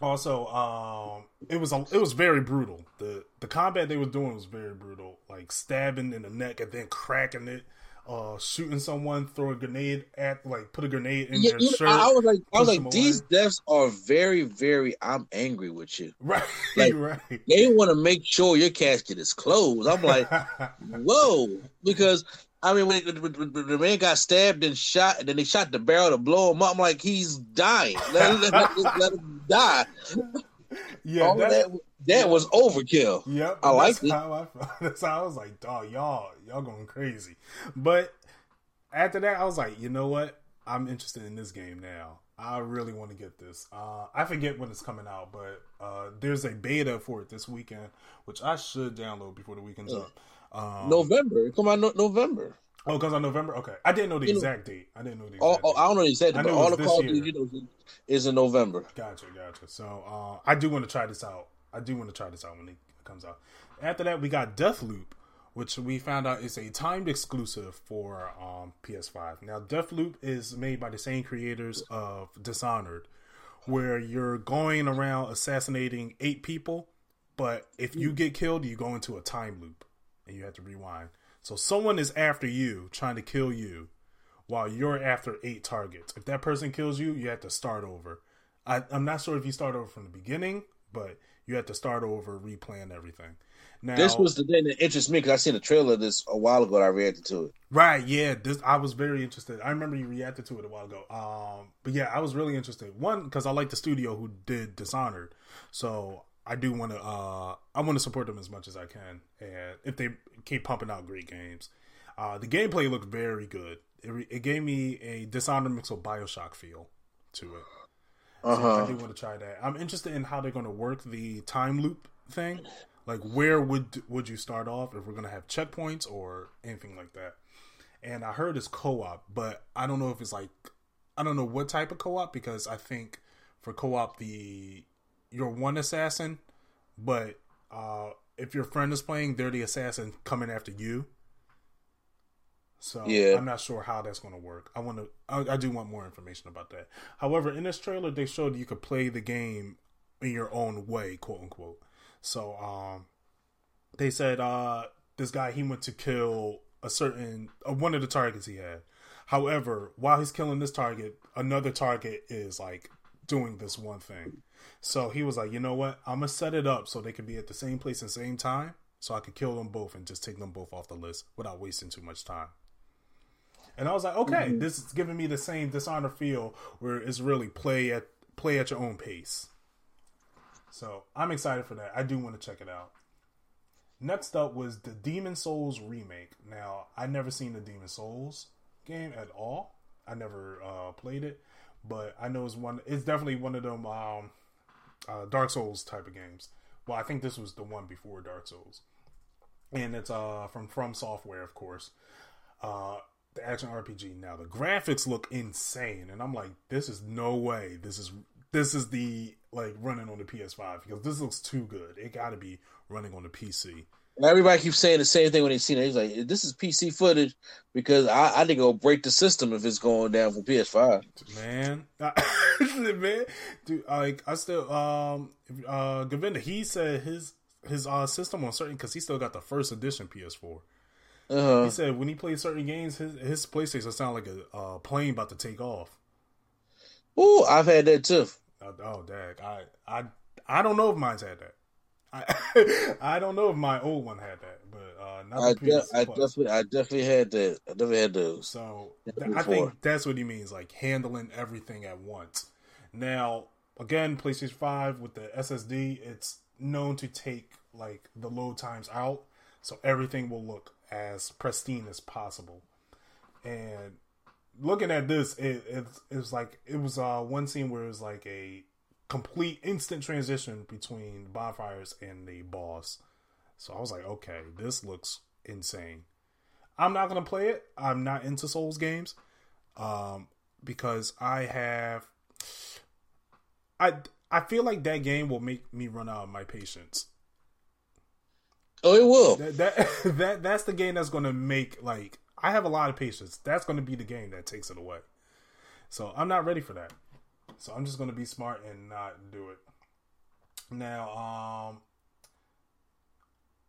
also, um, it was a, it was very brutal. the The combat they were doing was very brutal, like stabbing in the neck and then cracking it uh, shooting someone, throw a grenade at, like, put a grenade in yeah, their shirt. I was like, I was like, these deaths are very, very. I'm angry with you. Right, like, right. They want to make sure your casket is closed. I'm like, whoa, because I mean, when, when, when, the man got stabbed and shot, and then they shot the barrel to blow him up, I'm like, he's dying. Let, let, let, let him die. Yeah, All that, that was overkill. Yep, I like it. How I felt. That's how I was like, dog, y'all, y'all going crazy. But after that, I was like, you know what? I'm interested in this game now. I really want to get this. Uh, I forget when it's coming out, but uh, there's a beta for it this weekend, which I should download before the weekend's up. Um, November, come on, no- November. Oh, because on November. Okay, I didn't know the you exact know, date. I didn't know the exact. Oh, I don't know the exact date. But all the Call of Duty is in November. Gotcha, gotcha. So uh, I do want to try this out. I do want to try this out when it comes out. After that, we got Deathloop, which we found out is a timed exclusive for um, PS5. Now, Deathloop is made by the same creators of Dishonored, where you're going around assassinating eight people, but if you get killed, you go into a time loop and you have to rewind. So someone is after you, trying to kill you, while you're after eight targets. If that person kills you, you have to start over. I, am not sure if you start over from the beginning, but you have to start over, replan everything. Now, this was the thing that interests me because I seen a trailer of this a while ago. I reacted to it. Right? Yeah. This I was very interested. I remember you reacted to it a while ago. Um, but yeah, I was really interested. One because I like the studio who did Dishonored, so I do want to. Uh, I want to support them as much as I can, and if they keep pumping out great games, uh, the gameplay looked very good. It, it gave me a Dishonored mix of Bioshock feel to it. Uh-huh. So I do want to try that. I'm interested in how they're going to work the time loop thing. Like, where would would you start off if we're going to have checkpoints or anything like that? And I heard it's co-op, but I don't know if it's like I don't know what type of co-op because I think for co-op the you're one assassin, but uh, if your friend is playing, they're the assassin coming after you. So yeah. I'm not sure how that's going to work. I want to. I, I, do want more information about that. However, in this trailer, they showed you could play the game in your own way, quote unquote. So um, they said uh, this guy he went to kill a certain uh, one of the targets he had. However, while he's killing this target, another target is like doing this one thing. So he was like, you know what? I'm gonna set it up so they can be at the same place and same time, so I could kill them both and just take them both off the list without wasting too much time. And I was like, okay, mm-hmm. this is giving me the same dishonor feel where it's really play at play at your own pace. So I'm excited for that. I do want to check it out. Next up was the Demon's Souls remake. Now I never seen the Demon's Souls game at all. I never uh, played it, but I know it's one. It's definitely one of them um, uh, Dark Souls type of games. Well, I think this was the one before Dark Souls, and it's uh, from From Software, of course. Uh, the action RPG. Now the graphics look insane, and I'm like, this is no way. This is this is the like running on the PS5 because this looks too good. It got to be running on the PC Everybody keeps saying the same thing when they see it. He's like, "This is PC footage because I, I think it'll break the system if it's going down for PS5." Man, man, dude, like I still um uh Govinda, he said his his uh system on certain because he still got the first edition PS4. Uh-huh. He said when he plays certain games, his his PlayStation sound like a uh, plane about to take off. Ooh, I've had that too. Uh, oh, dag, I I I don't know if mine's had that. I I don't know if my old one had that, but uh, not I, de- I definitely, I definitely had that. I definitely had those. So th- I think that's what he means, like handling everything at once. Now, again, PlayStation Five with the SSD, it's known to take like the load times out, so everything will look as pristine as possible. And looking at this, it it, it was like it was uh one scene where it was like a complete instant transition between bonfires and the boss. So I was like, okay, this looks insane. I'm not gonna play it. I'm not into Souls games, um, because I have, I I feel like that game will make me run out of my patience. Oh, it will. That that, that that's the game that's gonna make like I have a lot of patience. That's gonna be the game that takes it away. So I'm not ready for that. So I'm just gonna be smart and not do it. Now, um,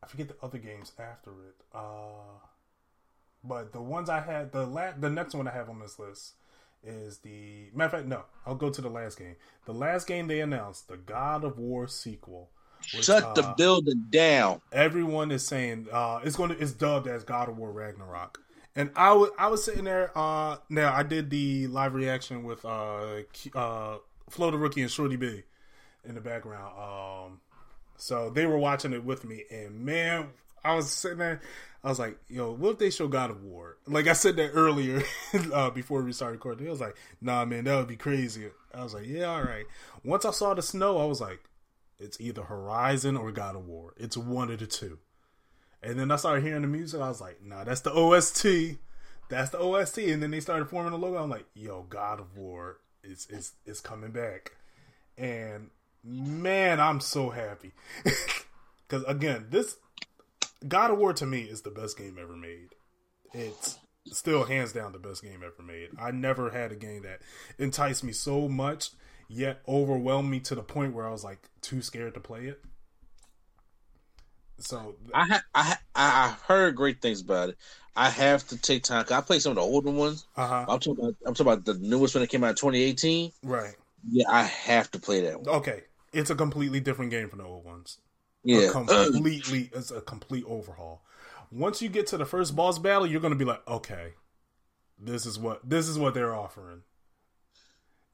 I forget the other games after it. Uh, but the ones I had, the la- the next one I have on this list is the matter of fact. No, I'll go to the last game. The last game they announced, the God of War sequel. which, Shut the uh, building down. everyone is saying uh it's going to it's dubbed as God of War Ragnarok. And I was I was sitting there uh now I did the live reaction with uh uh Flo the Rookie and Shorty B in the background. Um so they were watching it with me and man I was sitting there I was like, yo, what if they show God of War? Like I said that earlier uh, before we started recording. I was like, nah man, that would be crazy. I was like, yeah, all right. Once I saw the snow, I was like, it's either Horizon or God of War. It's one of the two. And then I started hearing the music. I was like, nah, that's the OST. That's the OST. And then they started forming the logo. I'm like, yo, God of War is is is coming back. And man, I'm so happy. Cause again, this God of War to me is the best game ever made. It's still hands down the best game ever made. I never had a game that enticed me so much yet overwhelmed me to the point where I was like too scared to play it. So I ha- I ha- I heard great things about it. I have to take time. I played some of the older ones. uh huh. I'm talking about. I'm talking about the newest one that came out in 2018. Right. Yeah, I have to play that one. Okay. It's a completely different game from the old ones. A Yeah, completely it's a complete overhaul. Once you get to the first boss battle, you're gonna be like, okay, this is what this is what they're offering.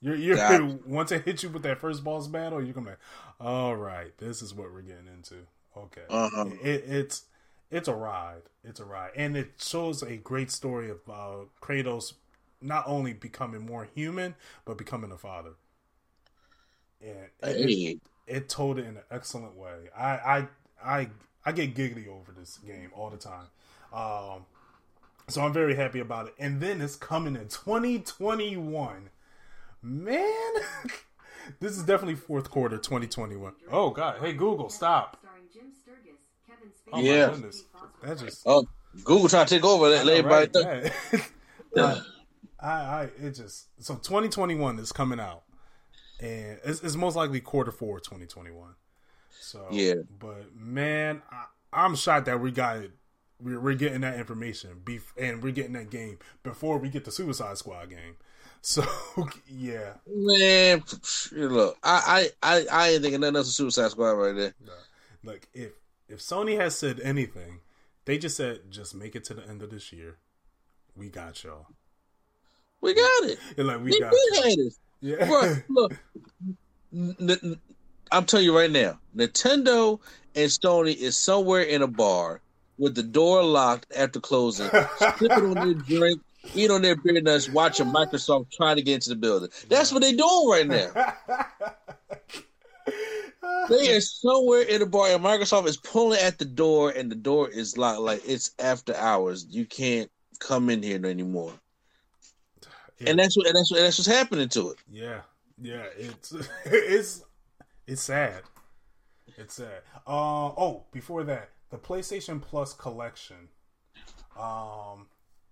You're you're once it hits you with that first boss battle, you're gonna be like, all right, this is what we're getting into. Okay. Uh-huh. It, it's it's a ride. It's a ride. And it shows a great story of uh, Kratos not only becoming more human, but becoming a father. And it- Hey, it told it in an excellent way. I I I I get giggly over this game all the time. Um, so I'm very happy about it. And then it's coming in 2021. Man, this is definitely fourth quarter 2021. Oh God! Hey Google, stop! Oh Yeah. my goodness, that just oh, Google trying to take over. that let everybody. Right, think. yeah. I, I, it just so 2021 is coming out, and it's, it's most likely quarter four 2021. So Yeah. but man, I, I'm shocked that we got it. We're, we're getting that information, bef- and we're getting that game before we get the Suicide Squad game. So yeah, Man, look, I I I, I ain't thinking nothing else of Suicide Squad right there. like if if Sony has said anything, they just said just make it to the end of this year. We got y'all. We got it. They're like we got been y'all. had it. Yeah. Bro, look, n- I'm telling you right now, Nintendo and Sony is somewhere in a bar with the door locked after closing, sipping on their drink, eating on their beer nuts, watching Microsoft trying to get into the building. That's what they're doing right now. They are somewhere in a bar, and Microsoft is pulling at the door, and the door is locked. Like it's after hours. You can't come in here anymore. Yeah. And that's what and that's what that's what's happening to it. Yeah, yeah, it's it's it's sad. It's sad. Uh, oh, before that, the PlayStation Plus collection. Um,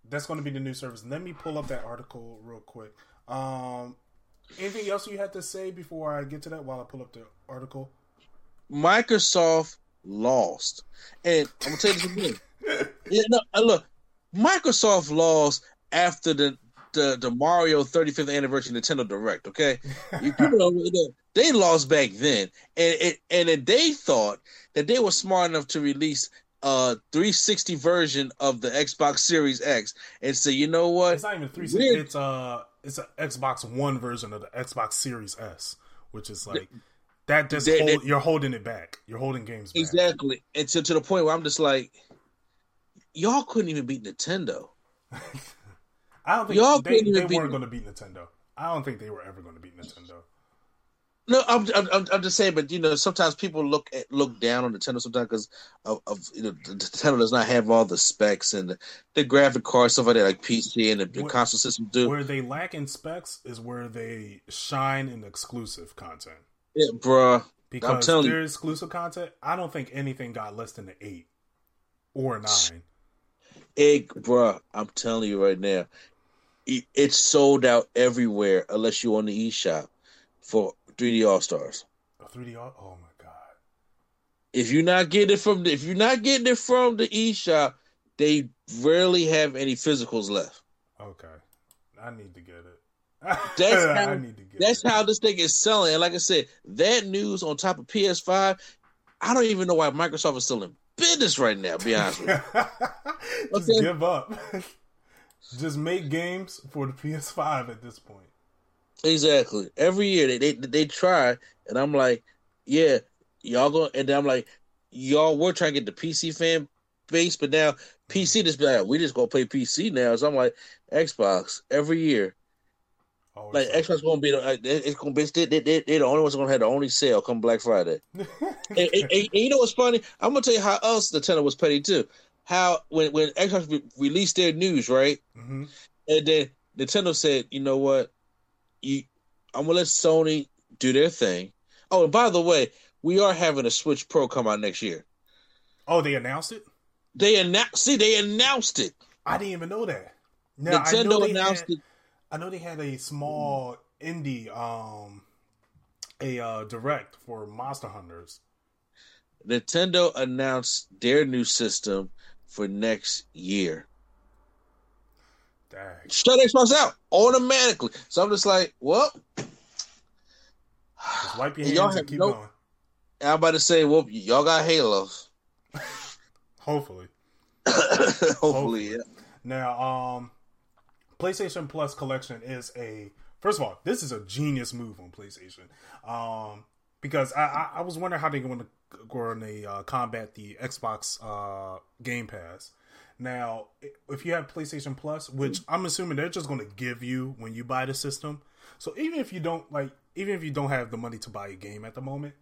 that's going to be the new service. Let me pull up that article real quick. Um, anything else you had to say before I get to that? While I pull up the article. Microsoft lost, and I'm gonna tell you this again. yeah, no, uh, look, Microsoft lost after the the, the Mario 35th anniversary Nintendo Direct. Okay, you know they lost back then, and it, and they thought that they were smart enough to release a 360 version of the Xbox Series X, and say, you know what? It's not even 360. It's uh, it's an Xbox One version of the Xbox Series S, which is like that. Just They- hold, they- you're holding it back. You're holding games back. Exactly, and to to the point where I'm just like, y'all couldn't even beat Nintendo. I don't think Y'all they, they weren't going to beat Nintendo. I don't think they were ever going to beat Nintendo. No, I'm, I'm I'm just saying, but you know, sometimes people look at look down on Nintendo sometimes because of, of you know the Nintendo does not have all the specs and the, the graphic cards stuff like that, like PC and the, the Where- console system do. Where they lack in specs is where they shine in exclusive content. Yeah, bruh. Because telling you. their exclusive content, I don't think anything got less than an eight or a nine. Egg, bruh, I'm telling you right now, it, it's sold out everywhere unless you're on the eShop for 3D All Stars. A 3D, au- oh my god! If you're not getting it from the, if you're not getting it from the eShop, they rarely have any physicals left. Okay, I need to get it. That's I how- need to get That's how this thing is selling. And like I said, that news on top of PS5, I don't even know why Microsoft is still in business right now. To be honest with you. Just Okay. give up. Just make games for the PS5 at this point. Exactly. Every year they, they they try, and I'm like, yeah, y'all go, and then I'm like, y'all were trying to get the PC fan base, but now PC just be like, we just gonna play PC now. So I'm like, Xbox every year, Always like Xbox gonna be the it's gonna be they they they they're the only ones gonna have the only sale come Black Friday. and, and- and- and you know what's funny? I'm gonna tell you how else Nintendo was petty too. How when when Xbox re- released their news, right? hmm And then Nintendo said, you know what? You, I'm gonna let Sony do their thing. Oh, and by the way, we are having a Switch Pro come out next year. Oh, they announced it. They announced. See, they announced it. I didn't even know that. Now, Nintendo announced had, it. I know they had a small indie, um, a uh, direct for Monster Hunters. Nintendo announced their new system for next year. Dang. Shut Xbox out automatically. So I'm just like, well, Just wipe your hands y'all and keep no- going. I'm about to say, well, y'all got Halos. Hopefully. Hopefully, yeah. Now, um, PlayStation Plus collection is a first of all, this is a genius move on PlayStation. Um, because I, I, I was wondering how they're going to going to uh, combat the Xbox uh, Game Pass. Now, if you have PlayStation Plus, which I'm assuming they're just going to give you when you buy the system, so even if you don't like, even if you don't have the money to buy a game at the moment,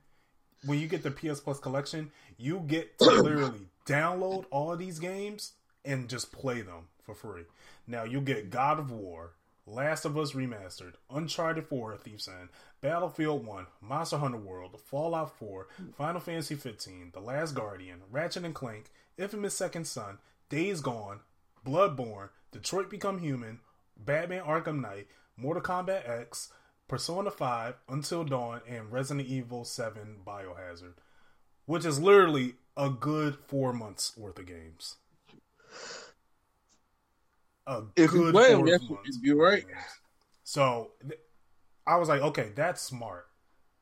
when you get the PS Plus collection, you get to literally download all these games and just play them for free. Now you'll get God of War, Last of Us Remastered, Uncharted 4, Thief's End, Battlefield 1, Monster Hunter World, Fallout 4, Final Fantasy 15, The Last Guardian, Ratchet and Clank, Infamous Second Son, Days Gone, Bloodborne, Detroit Become Human, Batman Arkham Knight, Mortal Kombat X, Persona 5, Until Dawn, and Resident Evil 7 Biohazard, which is literally a good four months worth of games. A If you good play 'em, four yes, months you're worth right. So th- I was like, okay, that's smart.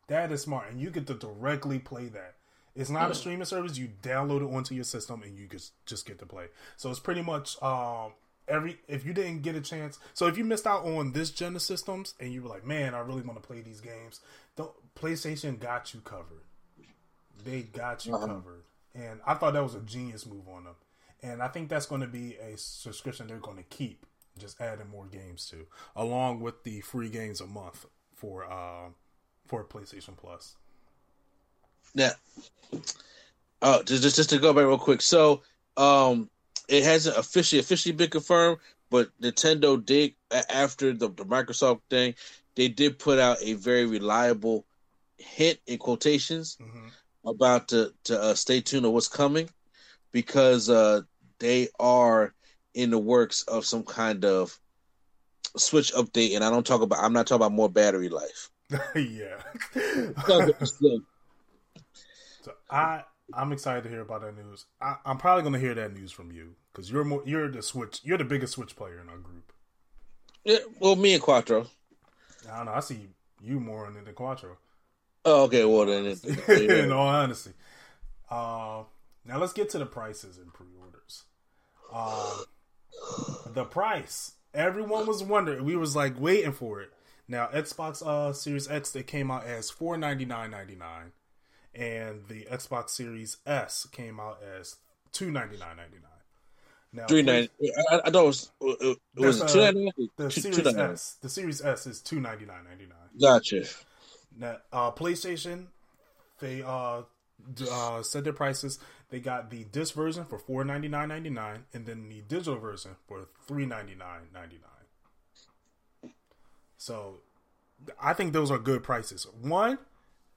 That is smart, and you get to directly play that. It's not a streaming service. You download it onto your system, and you just just get to play. So it's pretty much um, every. If you didn't get a chance, so if you missed out on this gen of systems, and you were like, man, I really want to play these games, don't, PlayStation got you covered. They got you Uh-huh. covered, and I thought that was a genius move on them. And I think that's going to be a subscription they're going to keep, just adding more games to, along with the free games a month for uh, for PlayStation Plus. Yeah. uh, just, just just to go back real quick. So, um, it hasn't officially officially been confirmed, but Nintendo did after the, the Microsoft thing, they did put out a very reliable hint in quotations hmm about to to uh, stay tuned on what's coming. because uh, they are in the works of some kind of switch update, and I don't talk about. I'm not talking about more battery life. yeah. So, I I'm excited to hear about that news. I, I'm probably gonna hear that news from you because you're more you're the switch you're the biggest switch player in our group. yeah, well, me and Quattro. I don't know. I see you more in the Quattro. Oh, okay. Well, then, it, in all honesty. Uh, now let's get to the prices and pre-orders. Uh, the price. Everyone was wondering. We was like waiting for it. Now Xbox uh, Series X they came out as four ninety nine ninety nine, and the Xbox Series S came out as two ninety nine ninety nine. Now three ninety. I, I thought it was it was two uh, the. Series Two ninety nine. S. The Series S is two ninety nine ninety nine. Gotcha. Now, uh, PlayStation, they uh, d- uh, set their prices. They got the disc version for four ninety nine ninety nine, and then the digital version for three ninety nine ninety nine. So, I think those are good prices. One,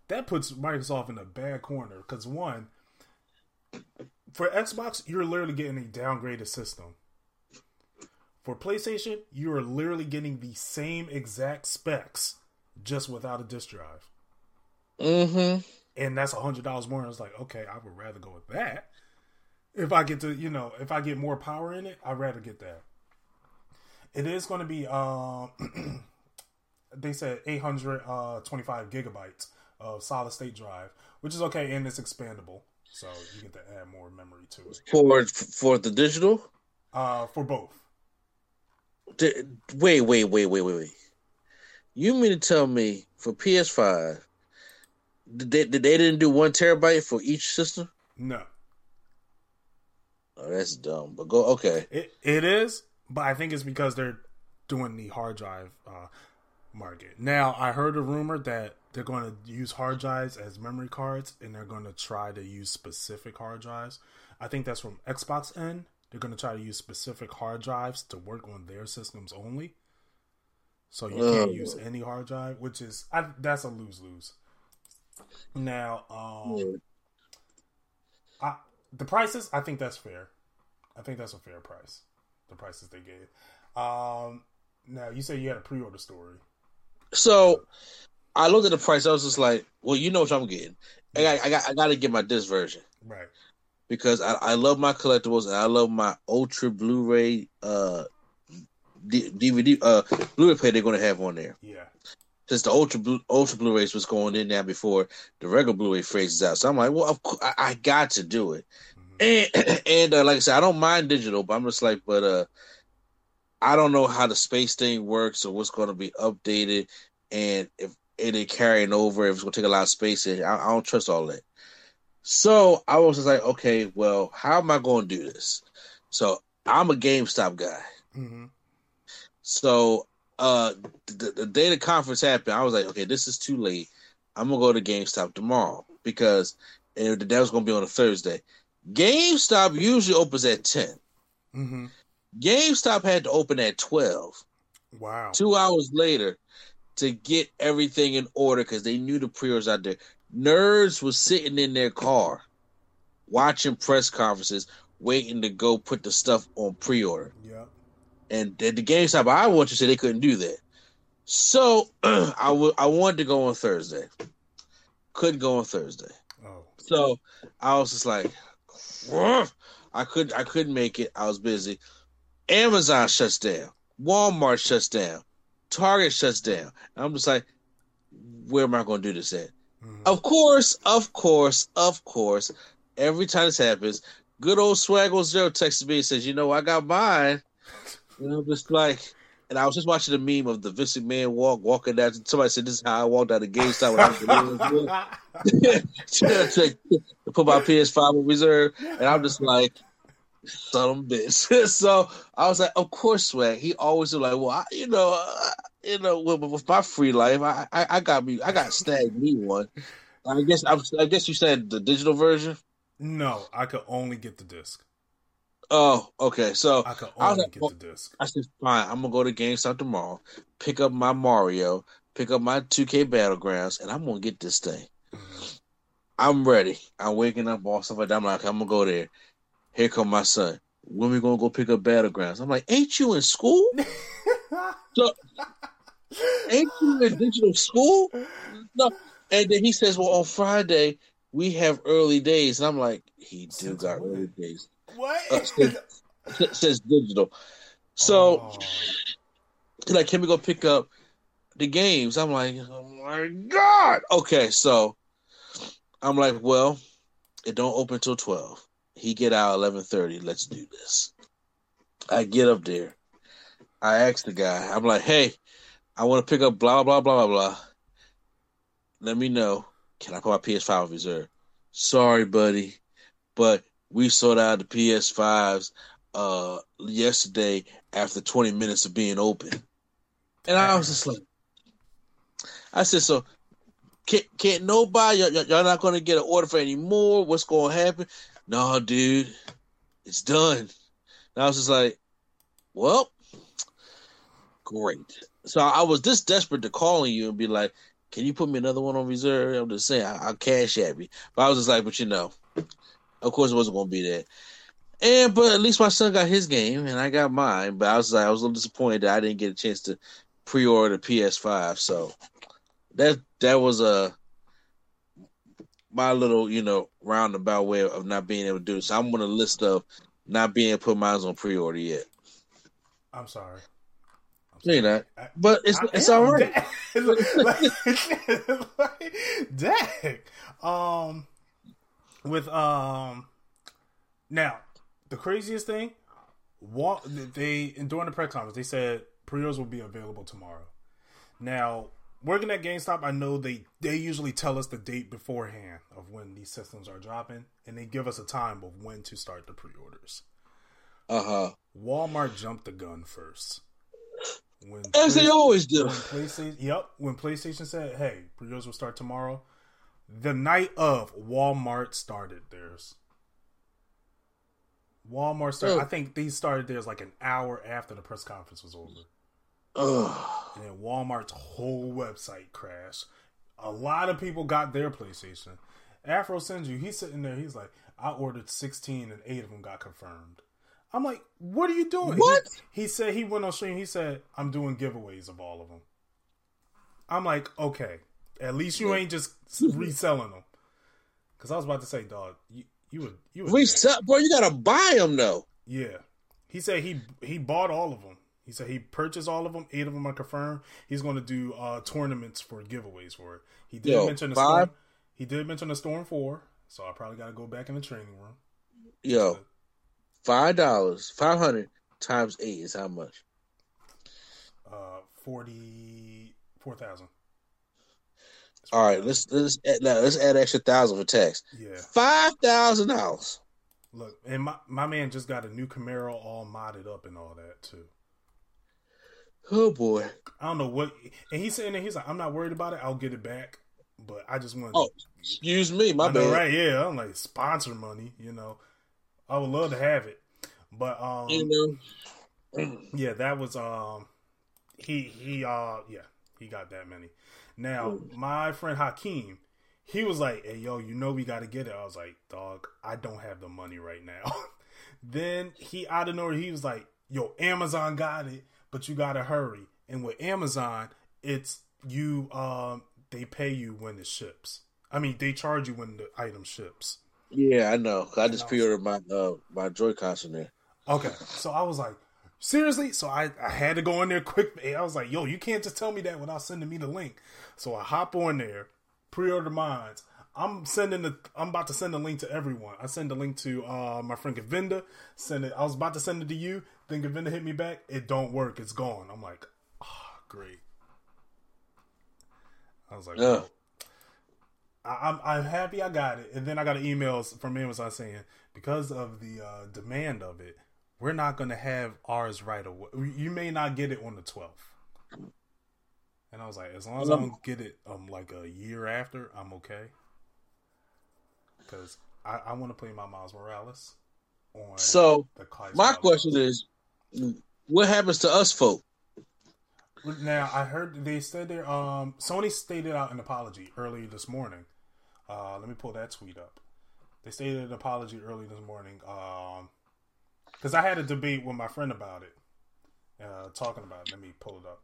that puts Microsoft in a bad corner because one, for Xbox, you're literally getting a downgraded system. For PlayStation, you are literally getting the same exact specs, just without a disk drive Mm-hmm. And that's a hundred dollars more. I was like, okay, I would rather go with that. If I get to, you know, if I get more power in it, I'd rather get that. It is going to be, uh, they said 825 gigabytes of solid state drive, which is okay, and it's expandable, so you get to add more memory to it. For for the digital. Uh, for both. Wait, wait, wait, wait, wait, wait. You mean to tell me for PS5, did they, did they didn't do one terabyte for each system? No, Oh, that's dumb. But go okay. it it is, but I think it's because they're doing the hard drive uh, market. Now, I heard a rumor that they're going to use hard drives as memory cards, and they're going to try to use specific hard drives. I think that's from Xbox end. They're going to try to use specific hard drives to work on their systems only. So you can't use any hard drive, which is I, that's a lose lose. Now, um, I, the prices, I think that's fair. I think that's a fair price. The prices they gave. Um, now you say you had a pre-order story. So I looked at the price. I was just like, well, you know what I'm getting. I got, I got, I got to get my disc version Right. because I, I love my collectibles and I love my Ultra Blu-ray uh D- DVD uh Blu-ray player they're going to have on there. Yeah. Since the Ultra Blu- Ultra Blu-rays was going in there before the regular Blu-ray phrases out, so I'm like, well, course, I, I got to do it. And and uh, like I said, I don't mind digital, but I'm just like, but uh, I don't know how the space thing works or what's going to be updated, and if it is carrying over, if it's going to take a lot of space, I, I don't trust all that. So I was just like, okay, well, how am I going to do this? So I'm a GameStop guy. hmm So uh the, the day the conference happened, I was like, okay, this is too late. I'm gonna go to GameStop tomorrow because and that was gonna be on a Thursday. GameStop usually opens at ten. hmm GameStop had to open at twelve. Wow. Two hours later to get everything in order because they knew the pre-orders out there. Nerds was sitting in their car watching press conferences, waiting to go put the stuff on pre-order. Yep. And at the GameStop I went to say they couldn't do that. So I I wanted to go on Thursday, couldn't go on Thursday. Oh. So I was just like. I couldn't I couldn't make it. I was busy. Amazon shuts down, Walmart shuts down, Target shuts down. And I'm just like, where am I going to do this at? Mhm. Of course, of course, of course. Every time this happens, good old Swaggle Zero texts me and says, "You know, I got mine." And I'm just like, and I was just watching a meme of the Vince McMahon walk, walking down. Somebody said, "This is how I walked out of GameStop when I was the to put my PS5 on reserve." And I'm just like, "Son of a bitch." so I was like, "Of course, Swag." He always was like, "Well, I, you know, uh, you know, with, with my free life, I, I, I got me, I got snagged me one." I guess I, I guess you said the digital version. no, I could only get the disc. Oh, okay. So I I was only like, get well, the disc. I said, fine, I'm gonna go to GameStop tomorrow, pick up my Mario, pick up my 2K Battlegrounds, and I'm gonna get this thing. Mm-hmm. I'm ready. I'm waking up, all stuff like that. I'm like, I'm gonna go there. Here come my son. When we gonna go pick up battlegrounds? I'm like, ain't you in school? so, ain't you in digital school? No. And then he says, well, on Friday we have early days, and I'm like, he do Since got when? early days. What? Uh, says, says digital. So Oh. like, can we go pick up the games? I'm like, oh my god. Okay, so I'm like, well, it don't open till twelve. He get out eleven thirty. Let's do this. I get up there. I ask the guy. I'm like, hey, I want to pick up blah blah blah blah blah. Let me know. Can I put my PS5 on reserve? Sorry, buddy, but we sold out the PS5s uh yesterday after 20 minutes of being open. And I was just like, I said, so can't, can't nobody, y'all, y'all not going to get an order for any more? What's going to happen? No, dude, it's done. And I was just like, well, great. So I was this desperate to calling you and be like, can you put me another one on reserve? I'm just saying, I, I'll cash at me. But I was just like, but you know, of course it wasn't going to be that. And but at least my son got his game and I got mine. But I was like, I was a little disappointed that I didn't get a chance to pre-order the PS5. So that that was a my little you know roundabout way of not being able to do it. So I'm on a list of not being able to put mine on pre-order yet. I'm sorry. I'm No, you're not. But it's I it's am. all right. Dang. like, dang. Um, with um, now the craziest thing, what they during the press conference they said pre-orders will be available tomorrow. Now working at GameStop, I know they they usually tell us the date beforehand of when these systems are dropping, and they give us a time of when to start the pre-orders. Uh huh. Walmart jumped the gun first. When As they always do. when PlayStation, yep, when PlayStation said, "Hey, pre-orders will start tomorrow," the night of Walmart started theirs. Walmart started. Oh. I think these started theirs like an hour after the press conference was over, Ugh. and then Walmart's whole website crashed. A lot of people got their PlayStation. Afro sends you. He's sitting there. He's like, "I ordered sixteen, and eight of them got confirmed." I'm like, "What are you doing?" What? He, he said he went on stream. He said, "I'm doing giveaways of all of them." I'm like, "Okay, at least you ain't just reselling them." Because I was about to say, dog, you you would you would Resell, bro. You gotta buy them though. yeah. He said he he bought all of them. He said he purchased all of them. Eight of them are confirmed. He's going to do uh, tournaments for giveaways for it. He did Yo, mention the five? storm. He did mention the storm four. So I probably got to go back in the training room. Yo, five dollars, five hundred times eight is how much? Uh, forty four thousand. All right, let's let's add, now let's add extra thousand for tax. Yeah. Five thousand dollars. Look, and my my man just got a new Camaro all modded up and all that too. Oh boy. I don't know what, and he's saying that he's like, I'm not worried about it. I'll get it back, but I just want. Oh, excuse me, my I know, bad. right? Yeah, I'm like sponsor money. You know, I would love to have it, but um, You know, yeah, that was um, he he uh yeah he got that many. Now my friend Hakeem, he was like, "Hey yo, you know we got to get it." I was like, "Dog, I don't have the money right now." then he out of nowhere, he was like, "Yo, Amazon got it, but you gotta hurry." And with Amazon, it's you um they pay you when it ships. I mean, they charge you when the item ships. yeah, I know. I just know. pre-ordered my uh my Joy-Cons in there. Okay, so I was like, seriously? So I, I had to go in there quick. I was like, yo, you can't just tell me that without sending me the link. So I hop on there, pre-order mines. I'm sending the. I'm about to send the link to everyone. I send the link to uh, my friend Gavinda. Send it. I was about to send it to you. Then Gavinda hit me back. It don't work. It's gone. I'm like, oh, great. I was like, Ugh. I, I'm I'm happy I got it, and then I got emails from Amazon saying because of the uh, demand of it, we're not going to have ours right away. You may not get it on the 12th. And I was like, as long as I don't get it um like a year after, I'm okay. Because I, I want to play my Miles Morales on So my question level. is, what happens to us folk? Now I heard they said there. Um, Sony stated out an apology early this morning. Uh, let me pull that tweet up. They stated an apology early this morning. Um, because I had a debate with my friend about it, uh, talking about it. Let me pull it up.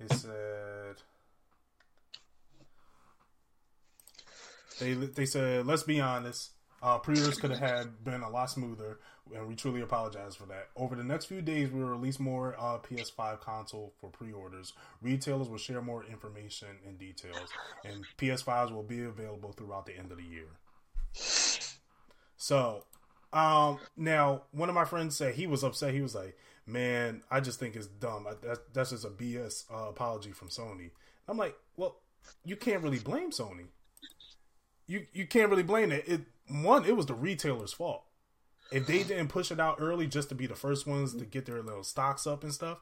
It said they they said let's be honest. Uh, pre-orders could have had been a lot smoother, and we truly apologize for that. Over the next few days, we will release more uh, PS5 console for pre-orders. Retailers will share more information and details, and PS5s will be available throughout the end of the year. So, um, now one of my friends said he was upset. He was like, "Man, I just think it's dumb. I- That's that's just a BS uh, apology from Sony." I'm like, "Well, you can't really blame Sony. You you can't really blame it. It one, it was the retailer's fault. If they didn't push it out early just to be the first ones to get their little stocks up and stuff,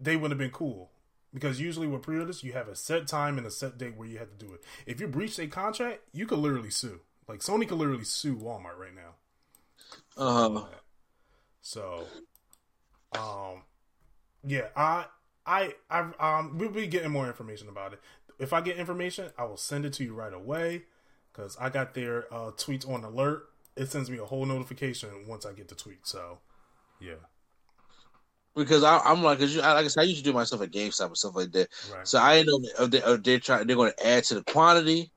they wouldn't have been cool. Because usually with pre-orders, you have a set time and a set date where you have to do it. If you breach a contract, you could literally sue. Like Sony could literally sue Walmart right now. Uh, huh. So, um, yeah, I, I, I, um, we'll be getting more information about it. If I get information, I will send it to you right away because I got their uh, tweets on alert. It sends me a whole notification once I get the tweet. So, yeah, because I, I'm like, cause you, I, like I said, I used to do myself at GameStop and stuff like that. right. So I know if, they, if they're trying, they're going to add to the quantity,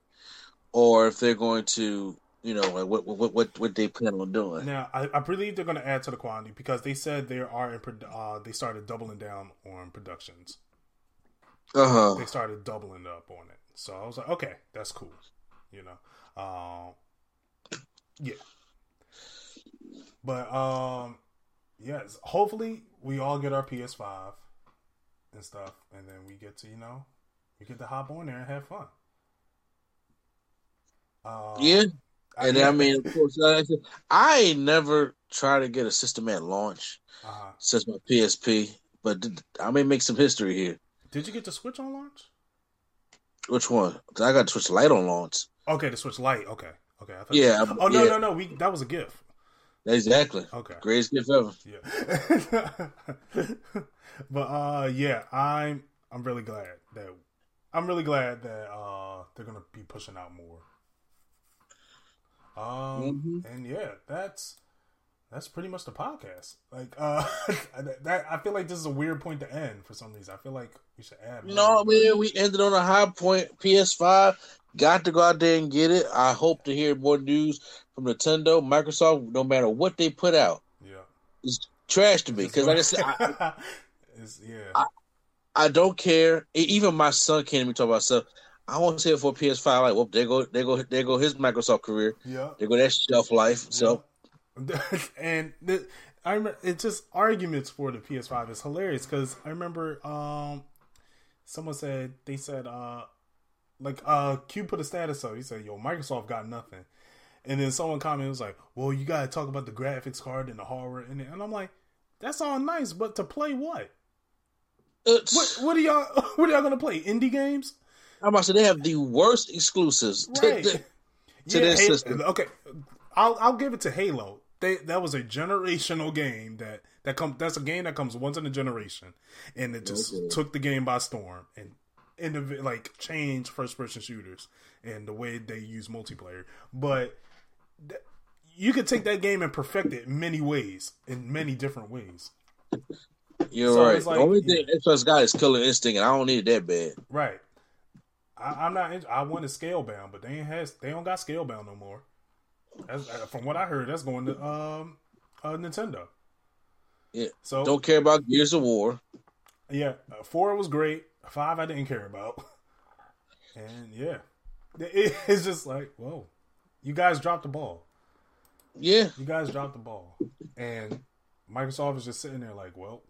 or if they're going to, you know, like what what what, what they plan on doing. Now, I, I believe they're going to add to the quantity because they said they are in. Uh, they started doubling down on productions. Uh huh. they started doubling up on it. So I was like, okay, that's cool. You know, um, yeah. But um, yes, hopefully we all get our PS5 and stuff, and then we get to you know we get to hop on there and have fun. Um, Yeah, and yeah. I mean, of course, I, I ain't never tried to get a system at launch uh-huh. since my PSP, but I may make some history here. did you get the Switch on launch? Which one? I got to Switch Lite on launch. Okay, the Switch Lite. Okay, okay. I thought Yeah, Oh no, yeah. no, no. We that was a gift. Exactly. Okay. Greatest gift ever. Yeah. but uh yeah, I'm I'm really glad that I'm really glad that uh they're gonna be pushing out more. Um and yeah, that's that's pretty much the podcast. Like uh that I feel like this is a weird point to end for some reason. I feel like we should add. No, man, we ended on a high point. PS5 got to go out there and get it. I hope to hear more news from Nintendo, Microsoft. No matter what they put out, Yeah. it's trash to me. Because like I said, I, yeah. I- I don't care. Even my son to me talk about stuff. I want to say it for PS5. Like, well, there go, there go, there go his Microsoft career. yeah. There go that shelf life. So and the, I remember it's just arguments for the PS5 is hilarious because I remember um someone said they said uh like uh Q put a status up he said yo Microsoft got nothing and then someone commented was like well you gotta talk about the graphics card and the hardware it and I'm like that's all nice but to play what it's, what what are y'all what are y'all gonna play indie games I'm about to say they have the worst exclusives. to- Right. to- to their Halo- system. Okay, I'll I'll give it to Halo. They that was a generational game that that come that's a game that comes once in a generation, and it just Okay. took the game by storm and indiv- like changed first person shooters and the way they use multiplayer. But th- you could take that game and perfect it in many ways, in many different ways. You're So right. like- the only thing Xbox got is Killer Instinct, and I don't need it that bad. Right. I, I'm not. I wanted Scalebound, but they ain't has. They don't got Scalebound no more. That's, uh, from what I heard, that's going to um, uh, Nintendo. Yeah. So Don't care about Gears of War. yeah, uh, four was great. Five I didn't care about, and yeah, it, it's just like whoa, you guys dropped the ball. Yeah, You guys dropped the ball, and Microsoft is just sitting there like, well,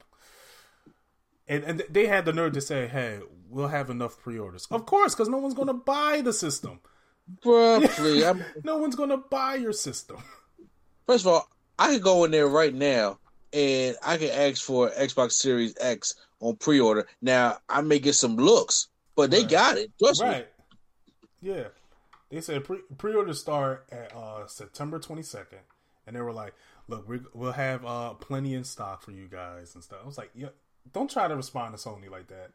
and and they had the nerve to say, hey, we'll have enough pre-orders. Of course, because no one's going to buy the system. I'm, No one's going to buy your system. first of all, I could go in there right now and I can ask for Xbox Series X on pre-order. Now I may get some looks, but they Right. got it. Trust me. Right. Yeah. They said pre pre-orders start at uh, September 22nd. And they were like, look, we we'll have uh, plenty in stock for you guys and stuff. I was like, yeah, don't try to respond to Sony like that.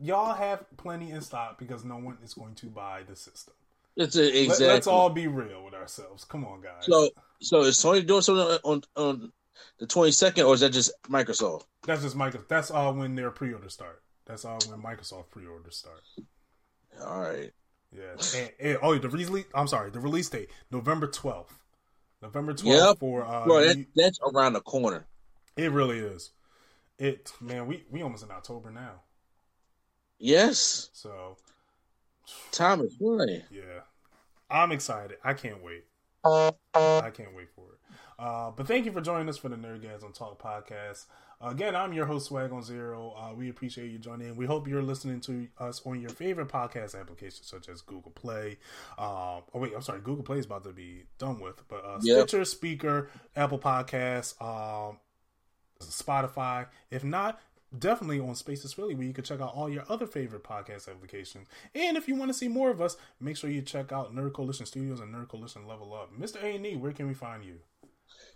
Y'all have plenty in stock because no one is going to buy the system. It's a, Let, exactly. let's all be real with ourselves. Come on, guys. So, so is Sony doing something on on the twenty second, or is that just Microsoft? that's just Microsoft. That's all when their pre-orders start. That's all when Microsoft pre-orders start. All right. Yeah. And, and- oh, the release. I'm sorry. The release date November 12th. November 12th Yep. for uh, Bro, that, that's around the corner. it really is. It man, we we almost in October now. Yes, So time is flying. yeah, I'm excited. I can't wait. I can't wait for it. Uh, but thank you for joining us for the Nerdgasm Talk podcast. Again, I'm your host Swag on Zero. Uh, we appreciate you joining in. We hope you're listening to us on your favorite podcast applications such as Google Play. Um, oh wait, I'm sorry, Google Play is about to be done with, but uh, Yep. Stitcher, Spreaker, Apple Podcasts, um, Spotify. If not, definitely on Spaces Philly, where you can check out all your other favorite podcast applications. And if you want to see more of us, make sure you check out Nerd Coalition Studios and Nerd Coalition Level Up. Mr. A and E, where can we find you?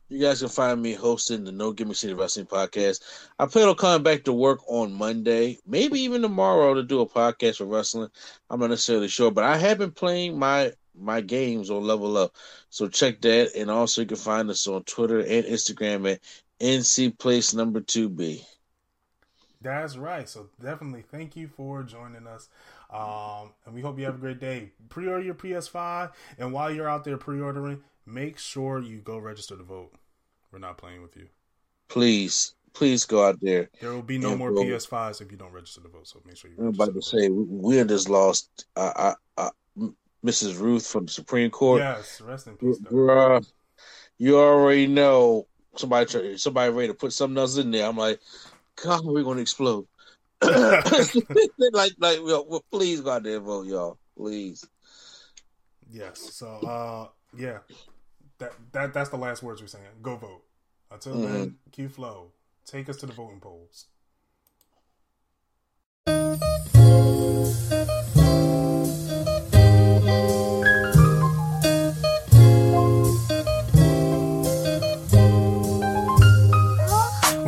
You guys can find me hosting the No Gimme City Wrestling podcast. I plan on coming back to work on Monday, maybe even tomorrow to do a podcast for wrestling. I'm not necessarily sure, but I have been playing my my games on Level Up, so check that. And also, you can find us on Twitter and Instagram at NC Place Number Two B. That's right. So definitely thank you for joining us. Um, and we hope you have a great day. Pre-order your PS5, and while you're out there pre-ordering, make sure you go register to vote. We're not playing with you. Please, please go out there. There will be no more bro. PS5s if you don't register to vote. So make sure you. I'm about to say we're just lost uh, uh, uh, Mrs. Ruth from the Supreme. Court. Yes, rest in peace. Bruh, you already know somebody try, somebody ready to put something else in there. I'm like, God, we're gonna explode. like, like, well, please go out there and vote, y'all. Please. Yes. So, uh, yeah, that that that's the last words we're saying. Go vote. Until then, Q Flow, take us to the voting polls.